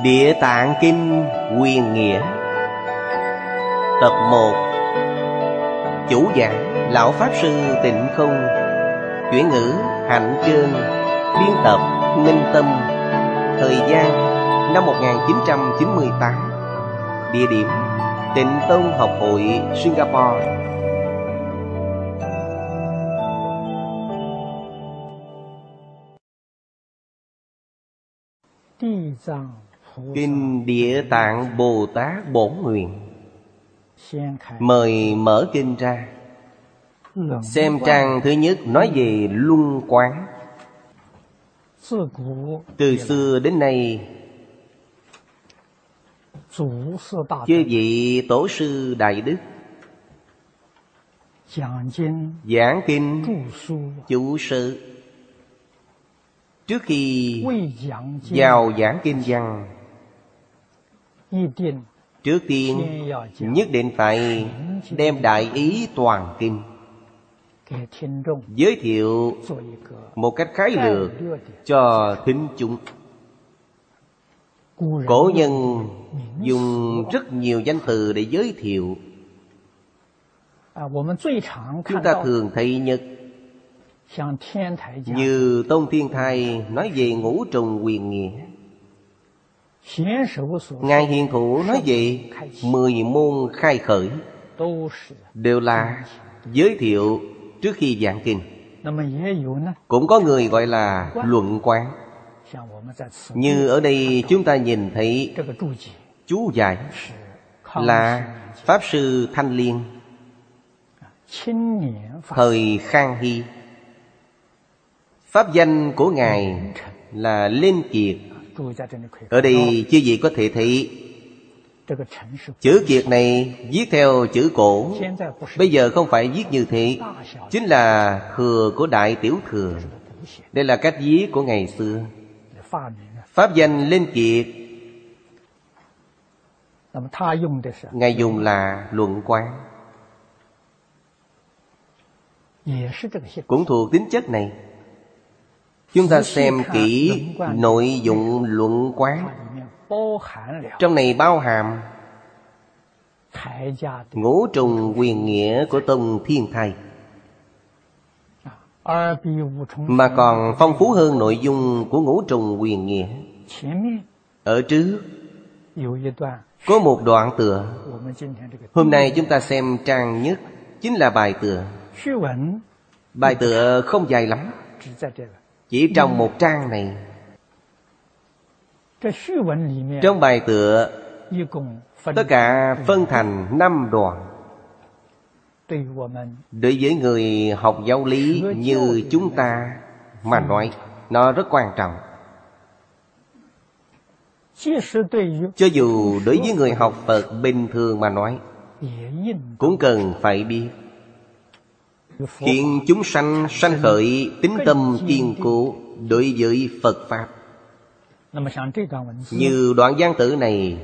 Địa Tạng Kinh Quyền Nghĩa. Tập 1 Chủ giảng Lão Pháp Sư Tịnh Không. Chuyển ngữ Hạnh Trương Biên tập Minh Tâm. Thời gian năm 1998 Địa điểm Tịnh Tông Học hội, Singapore. Kinh Địa Tạng Bồ Tát Bổn Nguyện. Mời mở kinh ra. Xem trang thứ nhất nói về luân quán. Từ xưa đến nay, Chư vị tổ sư Đại Đức Giảng kinh Chủ sự Trước khi vào giảng kinh văn Trước tiên nhất định phải đem đại ý toàn kinh. Giới thiệu một cách khái lược cho thính chúng. Cổ nhân dùng rất nhiều danh từ để giới thiệu. Chúng ta thường thấy nhất như Tôn Thiên Thai nói về ngũ trùng quyền nghĩa Ngài Hiền Thủ nói về Mười môn khai khởi. Đều là giới thiệu trước khi giảng kinh. Cũng có người gọi là luận quán. Như ở đây chúng ta nhìn thấy Chú giải Là Pháp Sư Thanh Liên. Thời Khang Hy. Pháp danh của Ngài là Linh Kiệt Ở đây chư vị có thể thấy. Chữ Kiệt này viết theo chữ cổ. Bây giờ không phải viết như thế. Chính là thừa của Đại Tiểu Thừa. Đây là cách viết của ngày xưa. Pháp danh Linh Kiệt. Ngài dùng là luận quán. Cũng thuộc tính chất này Chúng ta xem kỹ nội dụng luận quán. Trong này bao hàm Ngũ trùng quyền nghĩa của Tông Thiên Thầy Mà còn phong phú hơn nội dung của ngũ trùng quyền nghĩa. Ở trước Có một đoạn tựa. Hôm nay chúng ta xem trang nhất Chính là bài tựa. Bài tựa không dài lắm chỉ trong một trang này. Trong bài tựa, Tất cả phân thành năm đoạn. Đối với người học giáo lý như chúng ta Mà nói, Nó rất quan trọng. Cho dù đối với người học Phật bình thường mà nói, Cũng cần phải biết Khiến chúng sanh sanh khởi tính tâm kiên cố Đối với Phật Pháp. Như đoạn văn tử này,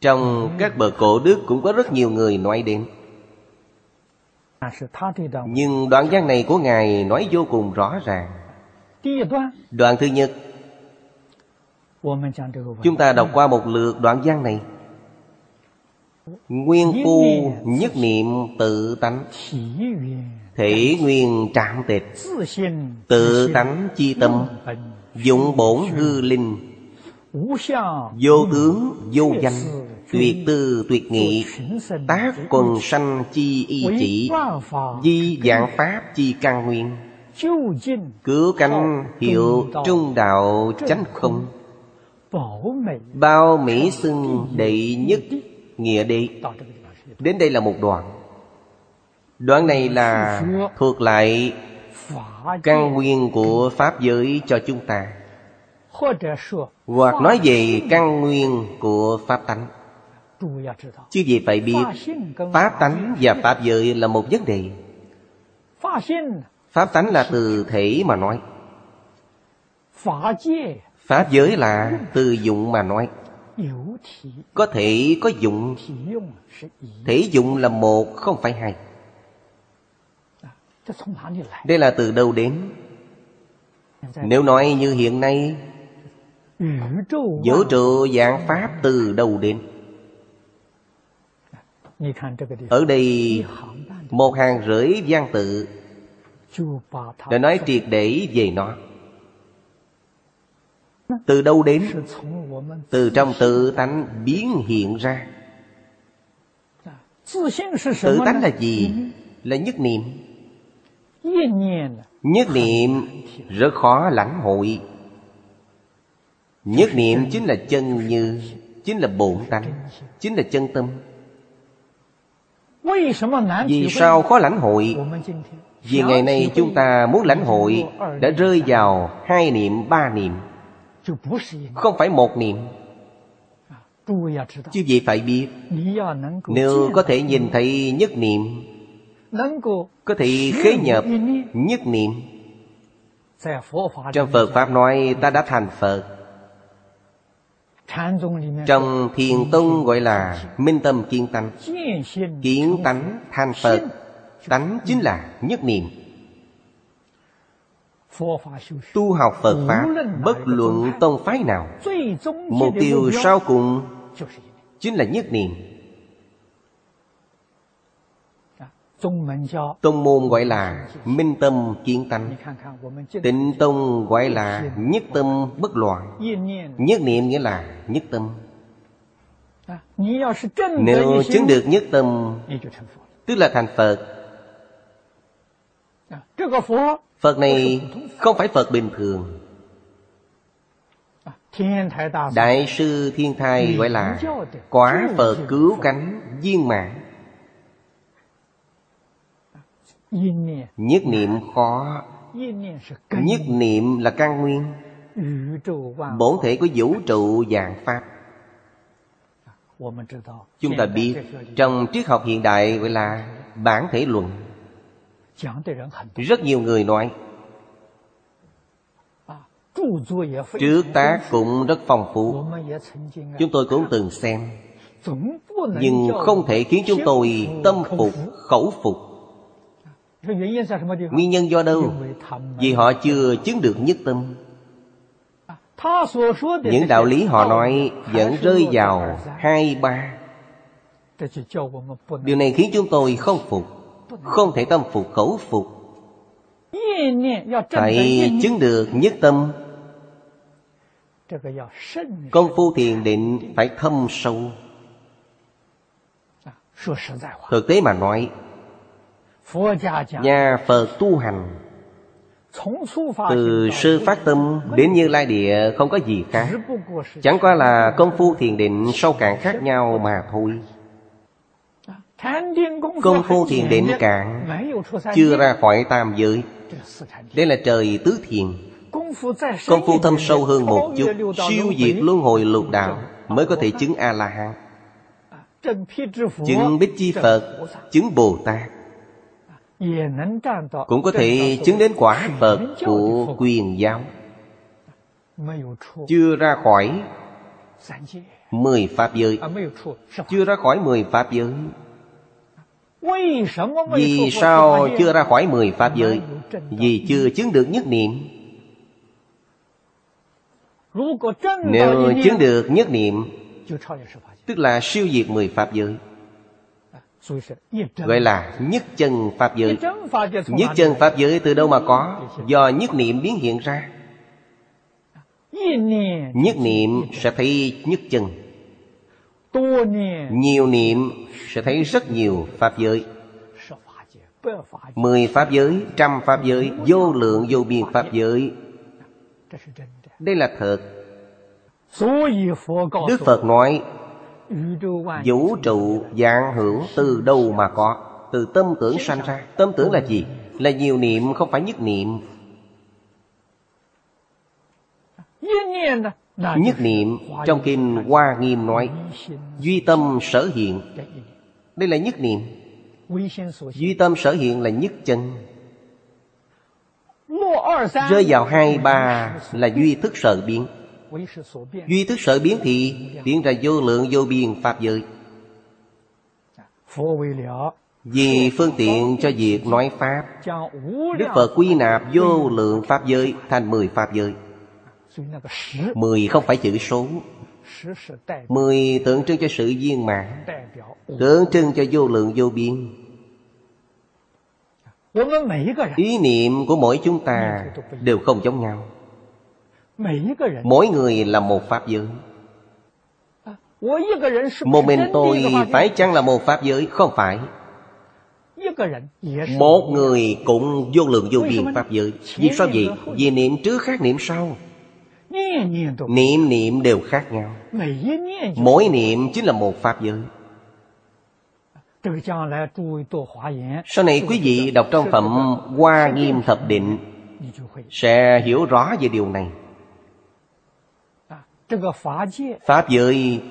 Trong các bờ cổ đức cũng có rất nhiều người nói đến. Nhưng đoạn văn này của Ngài nói vô cùng rõ ràng. Đoạn thứ nhất, Chúng ta đọc qua một lượt đoạn văn này. Nguyên phu nhất niệm tự tánh. Thể nguyên trạng tịch. Tự tánh chi tâm. Dụng bổn hư linh. Vô tướng vô danh Tuyệt tư tuyệt nghị. Tác quần sanh chi y chỉ. Di dạng pháp chi căn nguyên. Cứu cánh hiệu trung đạo chánh không. Bao mỹ xưng đệ nhất nghĩa đế Đến đây là một đoạn. Đoạn này là thuộc lại căn nguyên của Pháp giới cho chúng ta. Hoặc nói về căn nguyên của Pháp tánh. Chứ gì phải biết, Pháp tánh và Pháp giới là một vấn đề. Pháp tánh là từ thể mà nói. Pháp giới là từ dụng mà nói có thể có dụng. Thể dụng là một, không phải hai. Đây là từ đâu đến? Nếu nói như hiện nay, Vũ trụ dạng Pháp từ đâu đến? Ở đây, Một hàng rưỡi văn tự Đã nói triệt để về nó. Từ đâu đến? Từ trong tự tánh biến hiện ra. Tự tánh là gì? Là nhất niệm. Nhất niệm, rất khó lãnh hội. Nhất niệm chính là chân như, Chính là bổn tánh, Chính là chân tâm. Vì sao khó lãnh hội? Vì ngày nay chúng ta muốn lãnh hội Đã rơi vào hai niệm, ba niệm. Không phải một niệm. Chứ gì phải biết. Nếu có thể nhìn thấy nhất niệm Có thể khế nhập nhất niệm. Trong Phật Pháp nói ta đã thành Phật. Trong thiền tông gọi là Minh tâm kiên tánh. Kiến tánh thành Phật. Tánh chính là nhất niệm Tu học Phật Pháp Bất luận tông phái nào. Mục tiêu sau cùng Chính là nhất niệm. Tông môn gọi là Minh tâm kiến tánh. Tịnh tông gọi là Nhất tâm bất loạn. Nhất niệm nghĩa là nhất tâm. Nếu chứng được nhất tâm Tức là thành Phật Phật này không phải Phật bình thường. Đại sư Thiên Thai gọi là Quả Phật cứu cánh viên mãn. Nhất niệm khó, Nhất niệm là căn nguyên. Bổn thể của vũ trụ dạng Pháp. Chúng ta biết Trong triết học hiện đại gọi là Bản thể luận. Rất nhiều người nói. Trước tác cũng rất phong phú. Chúng tôi cũng từng xem. Nhưng không thể khiến chúng tôi tâm phục, khẩu phục. Nguyên nhân do đâu? Vì họ chưa chứng được nhất tâm. Những đạo lý họ nói vẫn rơi vào hai ba. Điều này khiến chúng tôi không phục không thể tâm phục khẩu phục. Phải chứng được nhất tâm. Công phu thiền định phải thâm sâu. Thực tế mà nói, Nhà Phật tu hành, Từ sư phát tâm đến như lai địa không có gì khác. Chẳng qua là công phu thiền định sâu cạn khác nhau mà thôi. Công phu thiền định cạn Chưa ra khỏi tam giới. Đây là trời tứ thiền. Công phu thâm sâu hơn một chút Siêu diệt luân hồi lục đạo Mới có thể chứng A-la-hán. Chứng Bích Chi Phật Chứng Bồ Tát. Cũng có thể chứng đến quả Phật của quyền giáo. Chưa ra khỏi Mười Pháp giới. Chưa ra khỏi mười Pháp giới Vì sao chưa ra khỏi mười Pháp giới? Vì chưa chứng được nhất niệm. nếu chứng được nhất niệm Tức là siêu diệt mười Pháp giới. Gọi là nhất chân Pháp giới. Nhất chân Pháp giới từ đâu mà có? Do nhất niệm biến hiện ra. Nhất niệm sẽ thấy nhất chân Nhiều niệm sẽ thấy rất nhiều Pháp giới. Mười Pháp giới, trăm Pháp giới Vô lượng vô biên Pháp giới. Đây là thật. Đức Phật nói Vũ trụ dạng hữu từ đâu mà có? Từ tâm tưởng sanh ra. Tâm tưởng là gì? Là nhiều niệm không phải nhất niệm Nhất niệm trong kinh Hoa Nghiêm nói, Duy tâm sở hiện. Đây là nhất niệm. Duy tâm sở hiện là nhất chân. Rơi vào hai ba là duy thức sở biến. Duy thức sở biến thì Biến ra vô lượng vô biên Pháp giới. Vì phương tiện cho việc nói Pháp, Đức Phật quy nạp vô lượng Pháp giới thành mười Pháp giới. Mười không phải chữ số. Mười tượng trưng cho sự viên mãn Tượng trưng cho vô lượng vô biên. Ý niệm của mỗi chúng ta đều không giống nhau. Mỗi người là một Pháp giới. Một mình tôi phải chăng là một Pháp giới? Không phải. Một người cũng vô lượng vô biên Pháp giới. Vì sao vậy? Vì niệm trước khác niệm sau Niệm niệm đều khác nhau. Mỗi niệm chính là một Pháp giới. Sau này quý vị đọc trong phẩm Hoa Nghiêm Thập Định Sẽ hiểu rõ về điều này. Pháp giới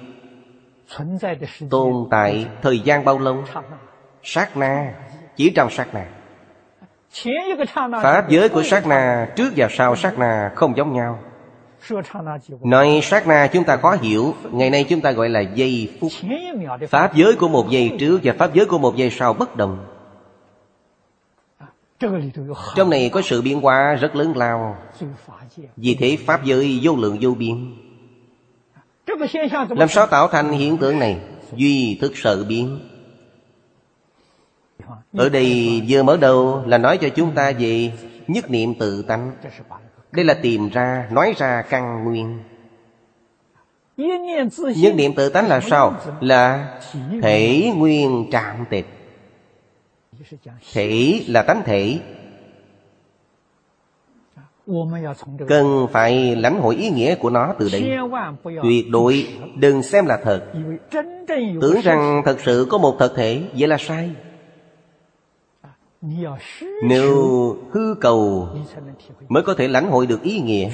tồn tại thời gian bao lâu? Sát na Chỉ trong sát na. Pháp giới của sát na Trước và sau sát na không giống nhau Nói sát na chúng ta khó hiểu. Ngày nay chúng ta gọi là giây phút. Pháp giới của một giây trước Và pháp giới của một giây sau bất đồng. Trong này có sự biến hóa rất lớn lao. Vì thế Pháp giới vô lượng vô biên. Làm sao tạo thành hiện tượng này? Duy thức sợ biến. Ở đây vừa mở đầu là nói cho chúng ta về Nhất niệm tự tánh đây là tìm ra, nói ra căn nguyên. Nhất niệm tự tánh là sao? Là thể nguyên trạng tịch. Thể là tánh thể. Cần phải lãnh hội ý nghĩa của nó từ đây. Tuyệt đối đừng xem là thật. Tưởng rằng thật sự có một thật thể Vậy là sai nếu hư cầu Mới có thể lãnh hội được ý nghĩa,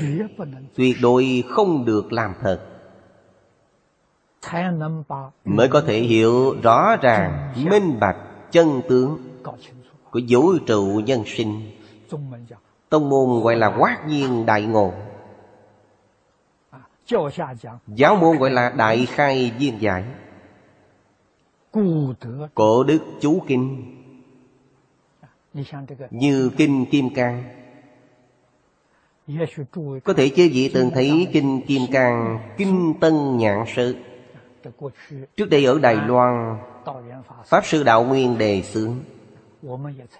Tuyệt đối không được làm thật. Mới có thể hiểu rõ ràng, Minh bạch chân tướng Của vũ trụ nhân sinh. Tông môn gọi là quát nhiên đại ngộ. Giáo môn gọi là đại khai viên giải. Cổ đức chú kinh như Kinh Kim Cang. Có thể chế vị từng thấy Kinh Kim Cang Kinh Tân Nhạn Sự Trước đây ở Đài Loan Pháp Sư Đạo Nguyên đề xướng.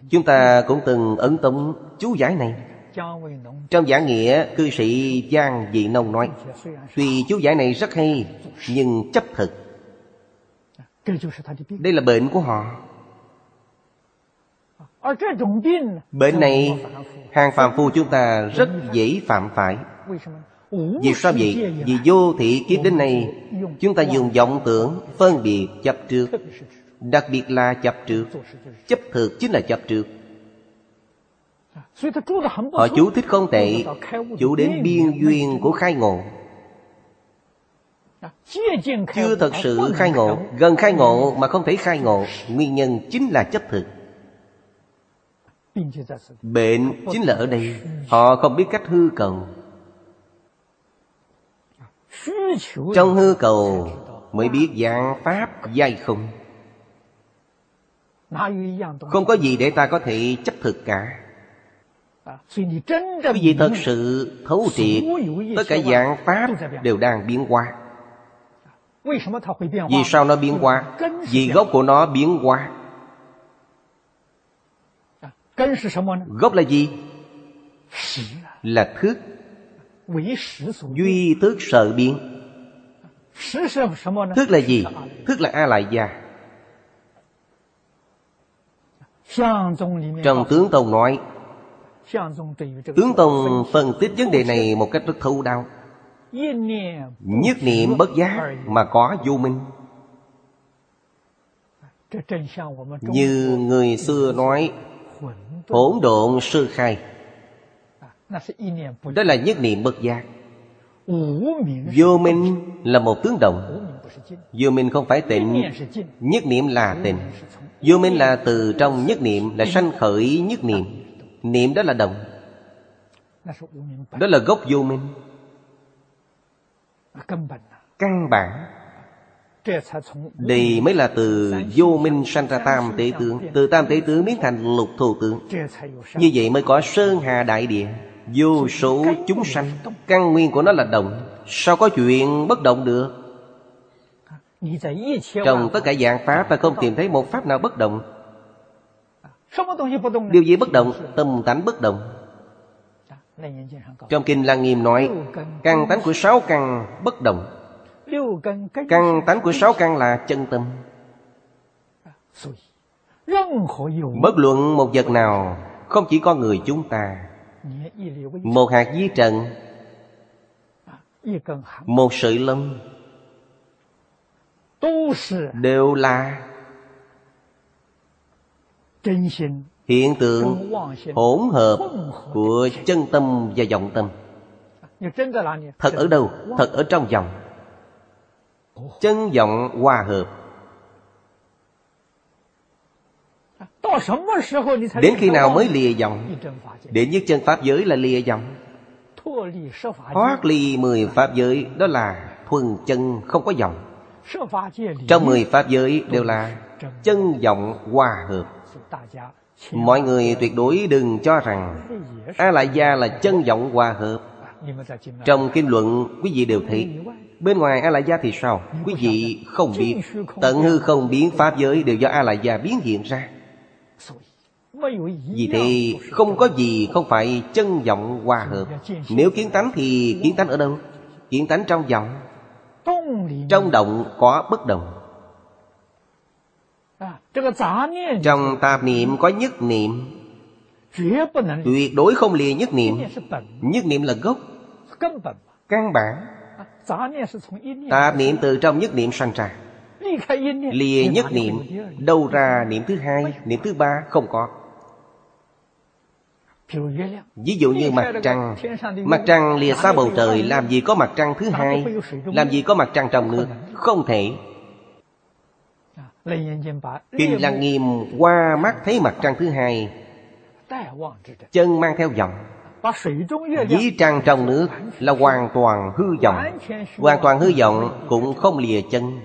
Chúng ta cũng từng ấn tống chú giải này. Trong giảng nghĩa cư sĩ Giang Dị Nông nói Tuy chú giải này rất hay Nhưng chấp thực. Đây là bệnh của họ Bệnh này hàng phạm phu chúng ta rất dễ phạm phải. Vì sao vậy? Vì vô thị kiếp đến nay Chúng ta dùng vọng tưởng phân biệt chấp trước. Đặc biệt là chấp trước. Chấp thực chính là chấp trước. Họ chú thích không tệ. Chú đến biên duyên của khai ngộ. Chưa thật sự khai ngộ. Gần khai ngộ mà không thể khai ngộ Nguyên nhân chính là chấp thực Bệnh chính là ở đây. Họ không biết cách hư cầu. Trong hư cầu Mới biết dạng Pháp giai không. Không có gì để ta có thể chấp thực cả. Quý vị thật sự thấu triệt Tất cả dạng Pháp đều đang biến hóa. Vì sao nó biến hóa? Vì gốc của nó biến hóa Gốc là gì? Là thức Duy thức sợ biến. Thức là gì? Thức là A Lại Gia. Trong tướng Tông nói Tướng Tông phân tích vấn đề này một cách rất thâu đáo. Nhất niệm bất giác mà có vô minh. Như người xưa nói Hỗn độn sơ khai. Đó là nhất niệm bất giác. Vô minh là một tướng động Vô minh không phải tịnh Nhất niệm là tịnh. Vô minh là từ trong nhất niệm Là sanh khởi nhất niệm. Niệm đó là động Đó là gốc vô minh. Căn bản đây mới là từ vô minh sanh ra tam tế tướng. Từ tam tế tướng biến thành lục thù tướng. Như vậy mới có sơn hà đại địa, Vô số chúng sanh. Căn nguyên của nó là động Sao có chuyện bất động được? Trong tất cả dạng Pháp ta không tìm thấy một Pháp nào bất động. Điều gì bất động? Tâm tánh bất động. Trong Kinh Lăng Nghiêm nói, Căn tánh của sáu căn bất động. Căn tánh của sáu căn là chân tâm. Bất luận một vật nào Không chỉ có người chúng ta. Một hạt di trần Một sợi lông. Đều là Hiện tượng hỗn hợp Của chân tâm và vọng tâm. Thật ở đâu? Thật ở trong vọng Chân vọng hòa hợp. Đến khi nào mới lìa vọng? Đến nhất chân Pháp giới là lìa vọng. Thoát ly mười Pháp giới, Đó là thuần chân không có vọng. Trong mười Pháp giới đều là chân vọng hòa hợp. Mọi người tuyệt đối đừng cho rằng A Lại Gia là chân vọng hòa hợp. Trong kinh luận, quý vị đều thấy Bên ngoài A Lại Gia thì sao? Quý vị không biết Tận hư không biến Pháp giới đều do A Lại Gia biến hiện ra. Vì thế không có gì không phải chân vọng hòa hợp. Nếu kiến tánh thì kiến tánh ở đâu? Kiến tánh trong vọng. Trong động có bất động. Trong tạp niệm có nhất niệm. Tuyệt đối không lìa nhất niệm. Nhất niệm là gốc. Căn bản Tạp niệm từ trong nhất niệm sanh ra. Lìa nhất niệm Đâu ra niệm thứ hai Niệm thứ ba không có. Ví dụ như mặt trăng. Mặt trăng lìa xa bầu trời Làm gì có mặt trăng thứ hai? Làm gì có mặt trăng trong nước? Không thể. Kinh Lăng Nghiêm qua mắt thấy mặt trăng thứ hai. Chân mang theo dòng Dí trăng trong nước là hoàn toàn hư vọng. Hoàn toàn hư vọng cũng không lìa chân.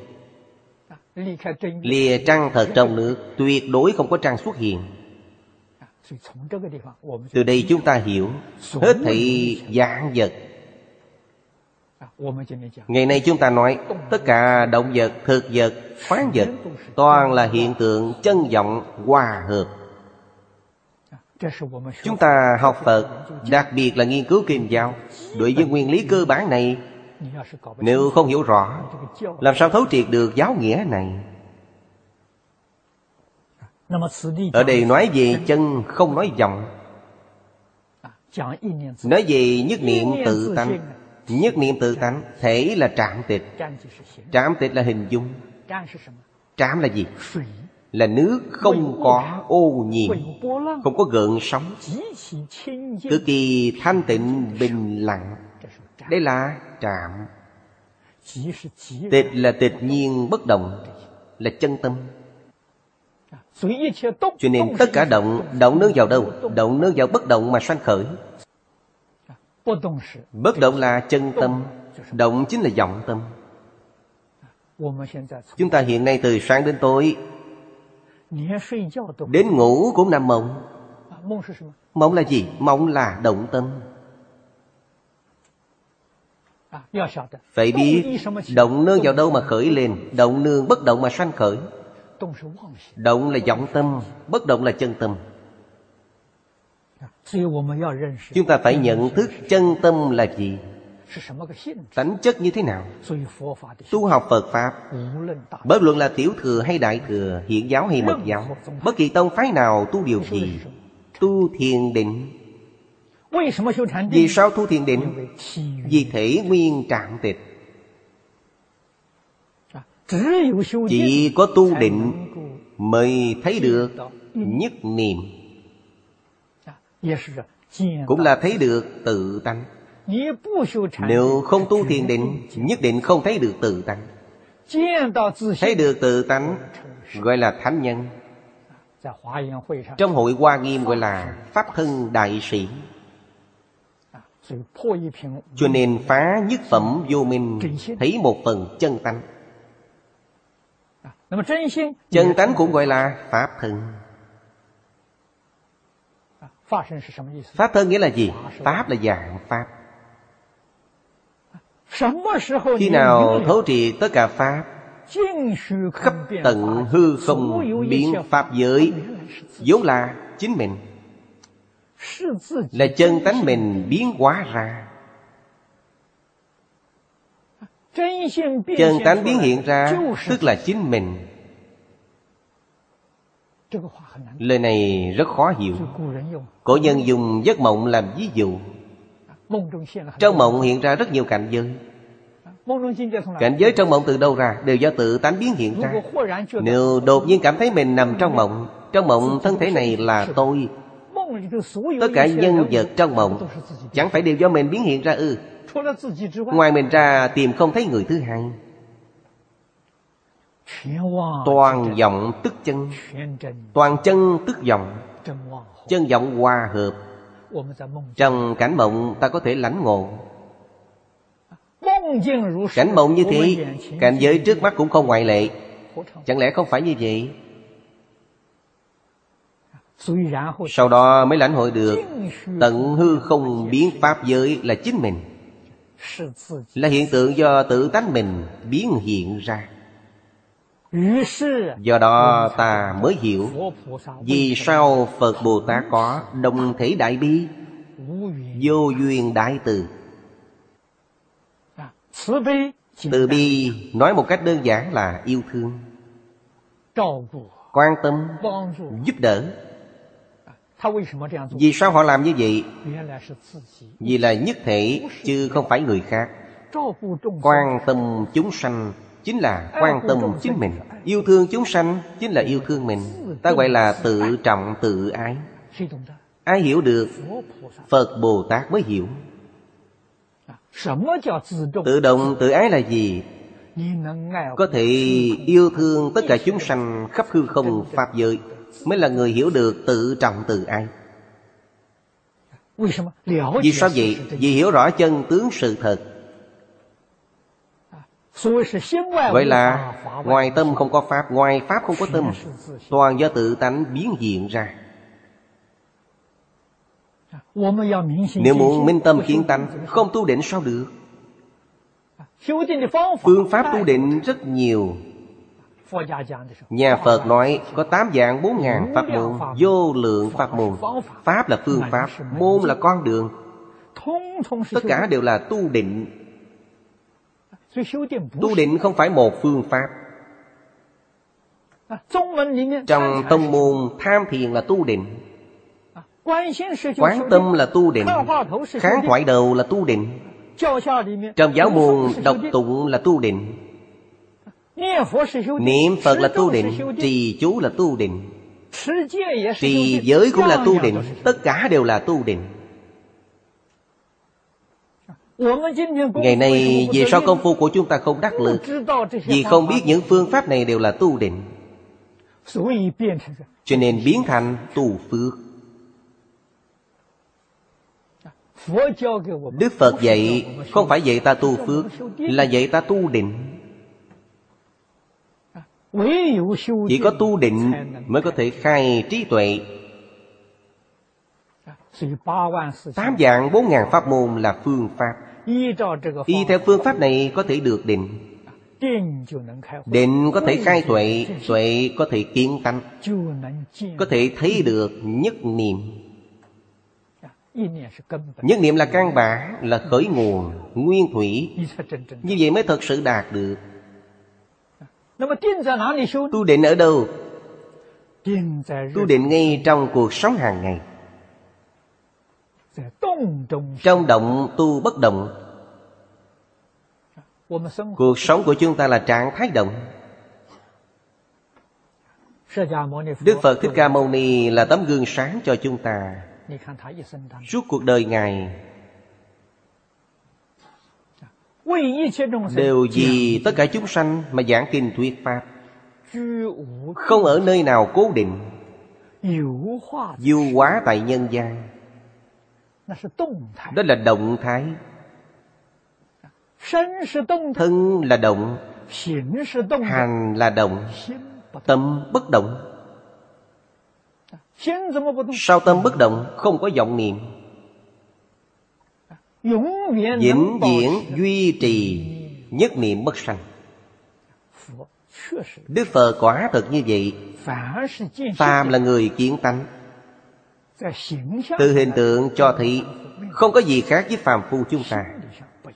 Lìa trăng thật trong nước Tuyệt đối không có trăng xuất hiện. Từ đây chúng ta hiểu Hết thảy dạng vật. Ngày nay chúng ta nói Tất cả động vật, thực vật, khoáng vật Toàn là hiện tượng chân vọng hòa hợp Chúng ta học Phật Đặc biệt là nghiên cứu kinh giáo Đối với nguyên lý cơ bản này Nếu không hiểu rõ Làm sao thấu triệt được giáo nghĩa này? Ở đây nói về chân không nói vọng. Nói về nhất niệm tự tánh. Nhất niệm tự tánh Thể là trạm tịch. Trạm tịch là hình dung. Trạm là gì? Là nước không có ô nhiễm Không có gợn sóng. Cực kỳ thanh tịnh bình lặng. Đây là trạm. Tịch là tịch nhiên bất động Là chân tâm. Cho nên tất cả động Động nương vào đâu? Động nương vào bất động mà sanh khởi. Bất động là chân tâm Động chính là vọng tâm. Chúng ta hiện nay từ sáng đến tối Đến ngủ cũng nằm mộng. Mộng là gì? Mộng là động tâm. Phải biết Động nương vào đâu mà khởi lên. Động nương bất động mà sanh khởi. Động là vọng tâm Bất động là chân tâm. Chúng ta phải nhận thức chân tâm là gì Tánh chất như thế nào? Tu học Phật Pháp。Bất luận là tiểu thừa hay đại thừa Hiện giáo hay mật giáo。Bất kỳ tông phái nào tu điều gì Tu thiền định。Vì sao tu thiền định? Vì thể nguyên trạng tịch。Chỉ có tu định Mới thấy được nhất niệm。cũng là thấy được tự tánh nếu không tu thiền định nhất định không thấy được tự tánh. thấy được tự tánh gọi là thánh nhân. trong hội hoa nghiêm gọi là pháp thân đại sĩ. Cho nên phá nhất phẩm vô minh thấy một phần chân tánh. Chân tánh cũng gọi là Pháp thân. Pháp thân nghĩa là gì? Pháp là dạng Pháp Khi nào thấu trì tất cả Pháp Khắp tận hư không biến Pháp giới vốn là chính mình. Là chân tánh mình biến hóa ra. Chân tánh biến hiện ra Tức là chính mình. Lời này rất khó hiểu. Cổ nhân dùng giấc mộng làm ví dụ. Trong mộng hiện ra rất nhiều cảnh giới Cảnh giới trong mộng từ đâu ra? Đều do tự tánh biến hiện ra. Nếu đột nhiên cảm thấy mình nằm trong mộng Trong mộng thân thể này là tôi. Tất cả nhân vật trong mộng Chẳng phải đều do mình biến hiện ra ư. Ngoài mình ra tìm không thấy người thứ hai. Toàn vọng tức chân. Toàn chân tức vọng. Chân vọng hòa hợp. Trong cảnh mộng ta có thể lãnh ngộ Cảnh mộng như thế Cảnh giới trước mắt cũng không ngoại lệ. Chẳng lẽ không phải như vậy? Sau đó mới lãnh hội được Tận hư không biến pháp giới là chính mình. Là hiện tượng do tự tánh mình biến hiện ra. Do đó ta mới hiểu Vì sao Phật Bồ Tát có đồng thể đại bi Vô duyên đại từ Từ bi nói một cách đơn giản là yêu thương. Quan tâm Giúp đỡ. Vì sao họ làm như vậy? Vì là nhất thể chứ không phải người khác. Quan tâm chúng sanh chính là quan tâm chính mình. Yêu thương chúng sanh chính là yêu thương mình. Ta gọi là tự trọng tự ái. Ai hiểu được? Phật bồ tát mới hiểu tự động tự ái là gì? Có thể yêu thương tất cả chúng sanh khắp hư không pháp giới mới là người hiểu được tự trọng tự ái. vì sao vậy? vì hiểu rõ chân tướng sự thật. Vậy là ngoài tâm không có Pháp Ngoài Pháp không có tâm. Toàn do tự tánh biến hiện ra Nếu muốn minh tâm kiến tánh Không tu định sao được? Phương pháp tu định rất nhiều. Nhà Phật nói có tám dạng bốn ngàn pháp môn Vô lượng pháp môn. Pháp là phương pháp Môn là con đường. Tất cả đều là tu định. Tu định không phải một phương pháp. Trong tông môn tham thiền là tu định Quán tâm là tu định Kháng thoại đầu là tu định Trong giáo môn độc tụng là tu định Niệm Phật là tu định Trì chú là tu định Trì giới cũng là tu định Tất cả đều là tu định Ngày nay vì sao công phu của chúng ta không đắc lực Vì không biết những phương pháp này đều là tu định Cho nên biến thành tu phước Đức Phật dạy, Không phải dạy ta tu phước, Là dạy ta tu định. Chỉ có tu định Mới có thể khai trí tuệ. Tám dạng bốn ngàn pháp môn là phương pháp. Y theo phương pháp này có thể được định. Định có thể khai tuệ Tuệ có thể kiến tánh, Có thể thấy được nhất niệm. Nhất niệm là căn bản Là khởi nguồn Nguyên thủy. Như vậy mới thật sự đạt được. Tu định ở đâu? Tu định ngay trong cuộc sống hàng ngày. Trong động tu bất động. Cuộc sống của chúng ta là trạng thái động. Đức Phật Thích Ca Mâu Ni là tấm gương sáng cho chúng ta Suốt cuộc đời Ngài Đều vì tất cả chúng sanh mà giảng kinh thuyết Pháp. Không ở nơi nào cố định Du hóa tại nhân gian. đó là động thái. Thân là động. Hành là động. Tâm bất động Sao tâm bất động Không có vọng niệm? Vĩnh viễn duy trì Nhất niệm bất sanh. Đức Phật quả thật như vậy. Phàm là người kiến tánh. Từ hình tượng cho thấy Không có gì khác với phàm phu chúng ta.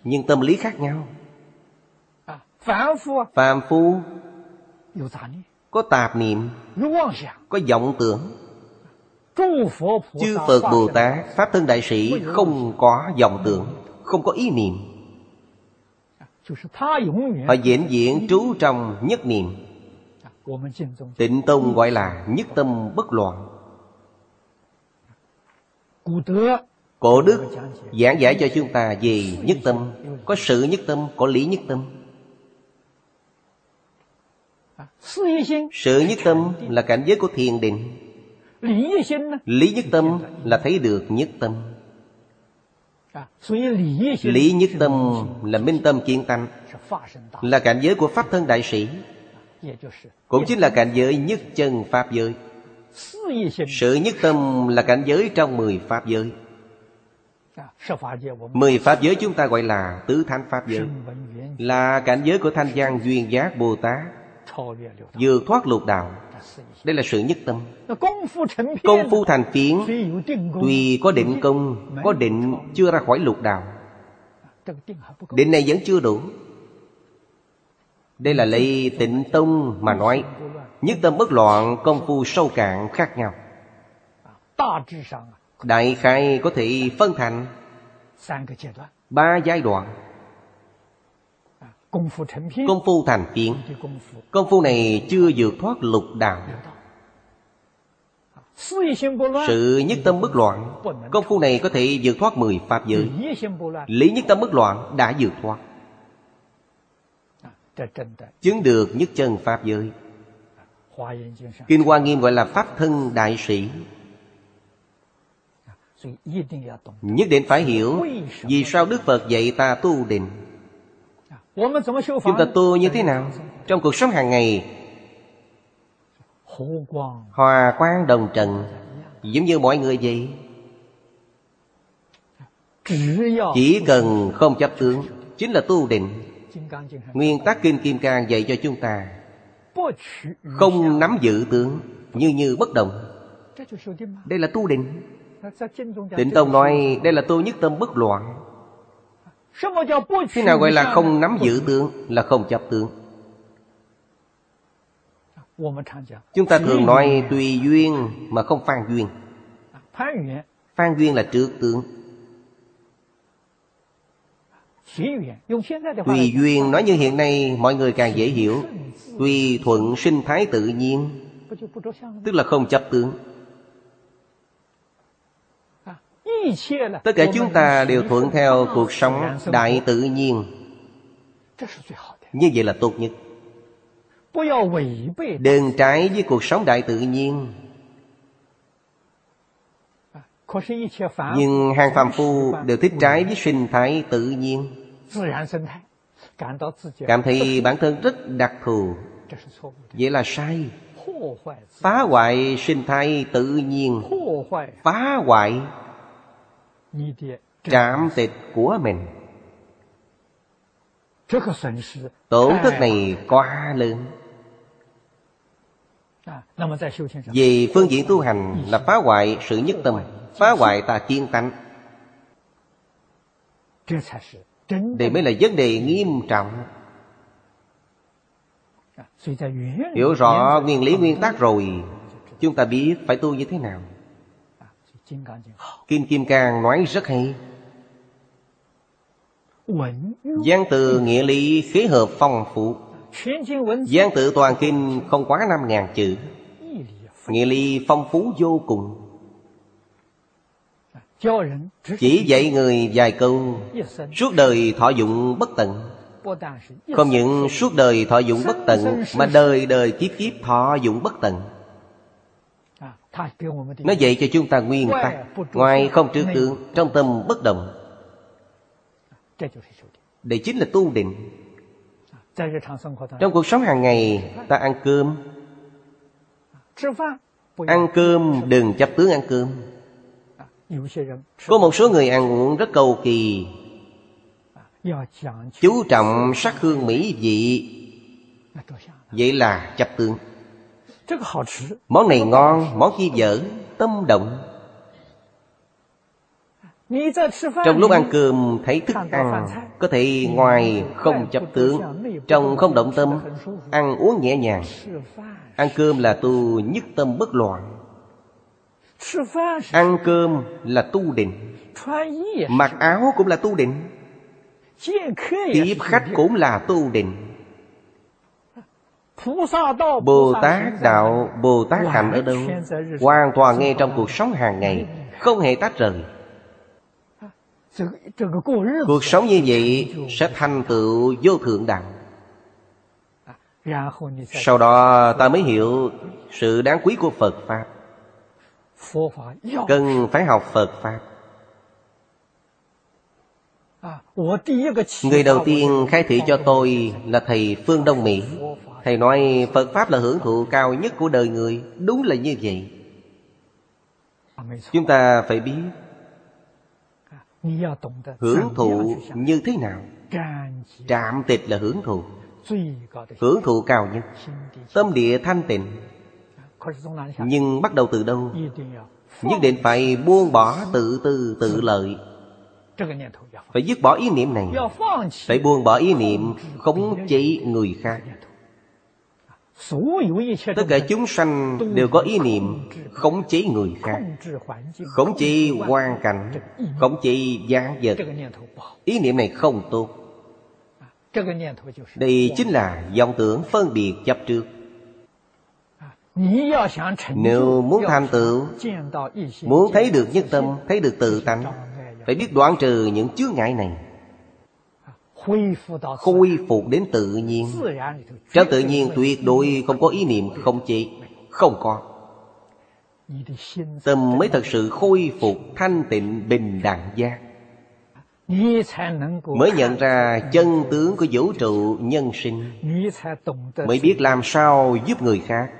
Nhưng tâm lý khác nhau. Phàm phu Có tạp niệm Có vọng tưởng Chư Phật Bồ Tát Pháp thân Đại Sĩ Không có vọng tưởng Không có ý niệm. Họ diễn diễn trú trong nhất niệm. Tịnh Tông gọi là nhất tâm bất loạn. Cổ đức giảng giải cho chúng ta về nhất tâm Có sự nhất tâm, có lý nhất tâm. Sự nhất tâm là cảnh giới của thiền định. Lý nhất tâm. Là thấy được nhất tâm. Lý nhất tâm. Là minh tâm kiến tánh. Là cảnh giới của Pháp thân đại sĩ. Cũng chính là cảnh giới nhất chân Pháp giới. Sự nhất tâm là cảnh giới trong mười Pháp giới. Mười Pháp giới chúng ta gọi là Tứ Thánh Pháp giới. Là cảnh giới của Thanh văn Duyên Giác Bồ Tát. Vượt thoát lục đạo đây là sự nhất tâm. Công phu thành phiến tuy có định công có định chưa ra khỏi lục đạo. Định này vẫn chưa đủ. Đây là lấy tịnh tông mà nói. Nhất tâm bất loạn công phu sâu cạn khác nhau. Đại khai có thể phân thành ba giai đoạn Công phu thành phiến Công phu này chưa vượt thoát lục đạo. Sự nhất tâm bất loạn. Công phu này có thể vượt thoát mười pháp giới. Lý nhất tâm bất loạn đã vượt thoát. Chứng được nhất chân pháp giới. Kinh Hoa Nghiêm gọi là Pháp thân đại sĩ. Nhất định phải hiểu Vì sao Đức Phật dạy ta tu định Chúng ta tu như thế nào? Trong cuộc sống hàng ngày, Hòa quang đồng trần, Giống như mọi người vậy. Chỉ cần không chấp tướng, Chính là tu định. Nguyên tắc Kinh Kim Cang dạy cho chúng ta, Không nắm giữ tướng, Như như bất động. Đây là tu định. Tịnh Tông nói, Đây là tu nhất tâm bất loạn. Thế nào gọi là không nắm giữ tướng, Là không chấp tướng. Chúng ta thường nói tùy duyên mà không phan duyên. Phan duyên là trước tướng. Tùy duyên, nói như hiện nay, mọi người càng dễ hiểu. Tùy thuận sinh thái tự nhiên, Tức là không chấp tướng. Tất cả chúng ta đều thuận theo cuộc sống đại tự nhiên。Như vậy là tốt nhất。Đừng trái với cuộc sống đại tự nhiên。Nhưng hàng phàm phu đều thích trái với sinh thái tự nhiên。Cảm thấy bản thân rất đặc thù。Vậy là sai Phá hoại sinh thái tự nhiên。Phá hoại Trạm tịch của mình. Tổn thất này quá lớn. Vì phương diện tu hành là phá hoại sự nhất tâm Phá hoại. tà kiên tánh. Đây mới là vấn đề nghiêm trọng. Hiểu rõ nguyên lý nguyên tắc rồi Chúng ta biết phải tu như thế nào Kim Kim Cang nói rất hay. Giang từ nghĩa lý khế hợp phong phú Giang tự toàn kinh không quá năm ngàn chữ. Nghĩa lý phong phú vô cùng. Chỉ dạy người vài câu. Suốt đời thọ dụng bất tận. Không những suốt đời thọ dụng bất tận Mà đời đời kiếp kiếp thọ dụng bất tận nó dạy cho chúng ta nguyên tắc Ngoài không trước tướng Trong tâm bất động. Đây chính là tu định. Trong cuộc sống hàng ngày ta ăn cơm. Ăn cơm đừng chấp tướng ăn cơm. Có một số người ăn uống rất cầu kỳ. Chú trọng sắc hương mỹ vị. Vậy là chấp tướng Món này ngon, món kia dở Tâm động. Trong lúc ăn cơm thấy thức ăn Có thể ngoài không chấp tướng Trong không động tâm Ăn uống nhẹ nhàng. Ăn cơm là tu nhất tâm bất loạn. Ăn cơm là tu định. Mặc áo cũng là tu định. Tiếp khách cũng là tu định Bồ Tát Đạo Bồ Tát Hạnh ở đâu? Hoàn toàn nghe trong cuộc sống hàng ngày Không hề tách rời. Cuộc sống như vậy sẽ thành tựu vô thượng đạo. Sau đó ta mới hiểu sự đáng quý của Phật Pháp. Cần phải học Phật Pháp. Người đầu tiên khai thị cho tôi là Thầy Phương Đông Mỹ Thầy nói Phật Pháp là hưởng thụ cao nhất của đời người. Đúng là như vậy. Chúng ta phải biết Hưởng thụ như thế nào. Trạm tịch là hưởng thụ. Hưởng thụ cao nhất. Tâm địa thanh tịnh. Nhưng bắt đầu từ đâu? Nhất định phải buông bỏ tự tư tự lợi. Phải dứt bỏ ý niệm này. Phải buông bỏ ý niệm khống chế người khác Tất cả chúng sanh đều có ý niệm khống chế người khác Khống chế hoàn cảnh Khống chế giá vật. Ý niệm này không tốt. Đây chính là dòng tưởng phân biệt chấp trước. Nếu muốn thành tựu Muốn thấy được nhất tâm Thấy được tự tánh Phải biết đoạn trừ những chướng ngại này khôi phục đến tự nhiên. Trong tự nhiên tuyệt đối không có ý niệm không chế không có. Tâm mới thật sự khôi phục thanh tịnh bình đẳng giác. Mới nhận ra chân tướng của vũ trụ nhân sinh. Mới biết làm sao giúp người khác.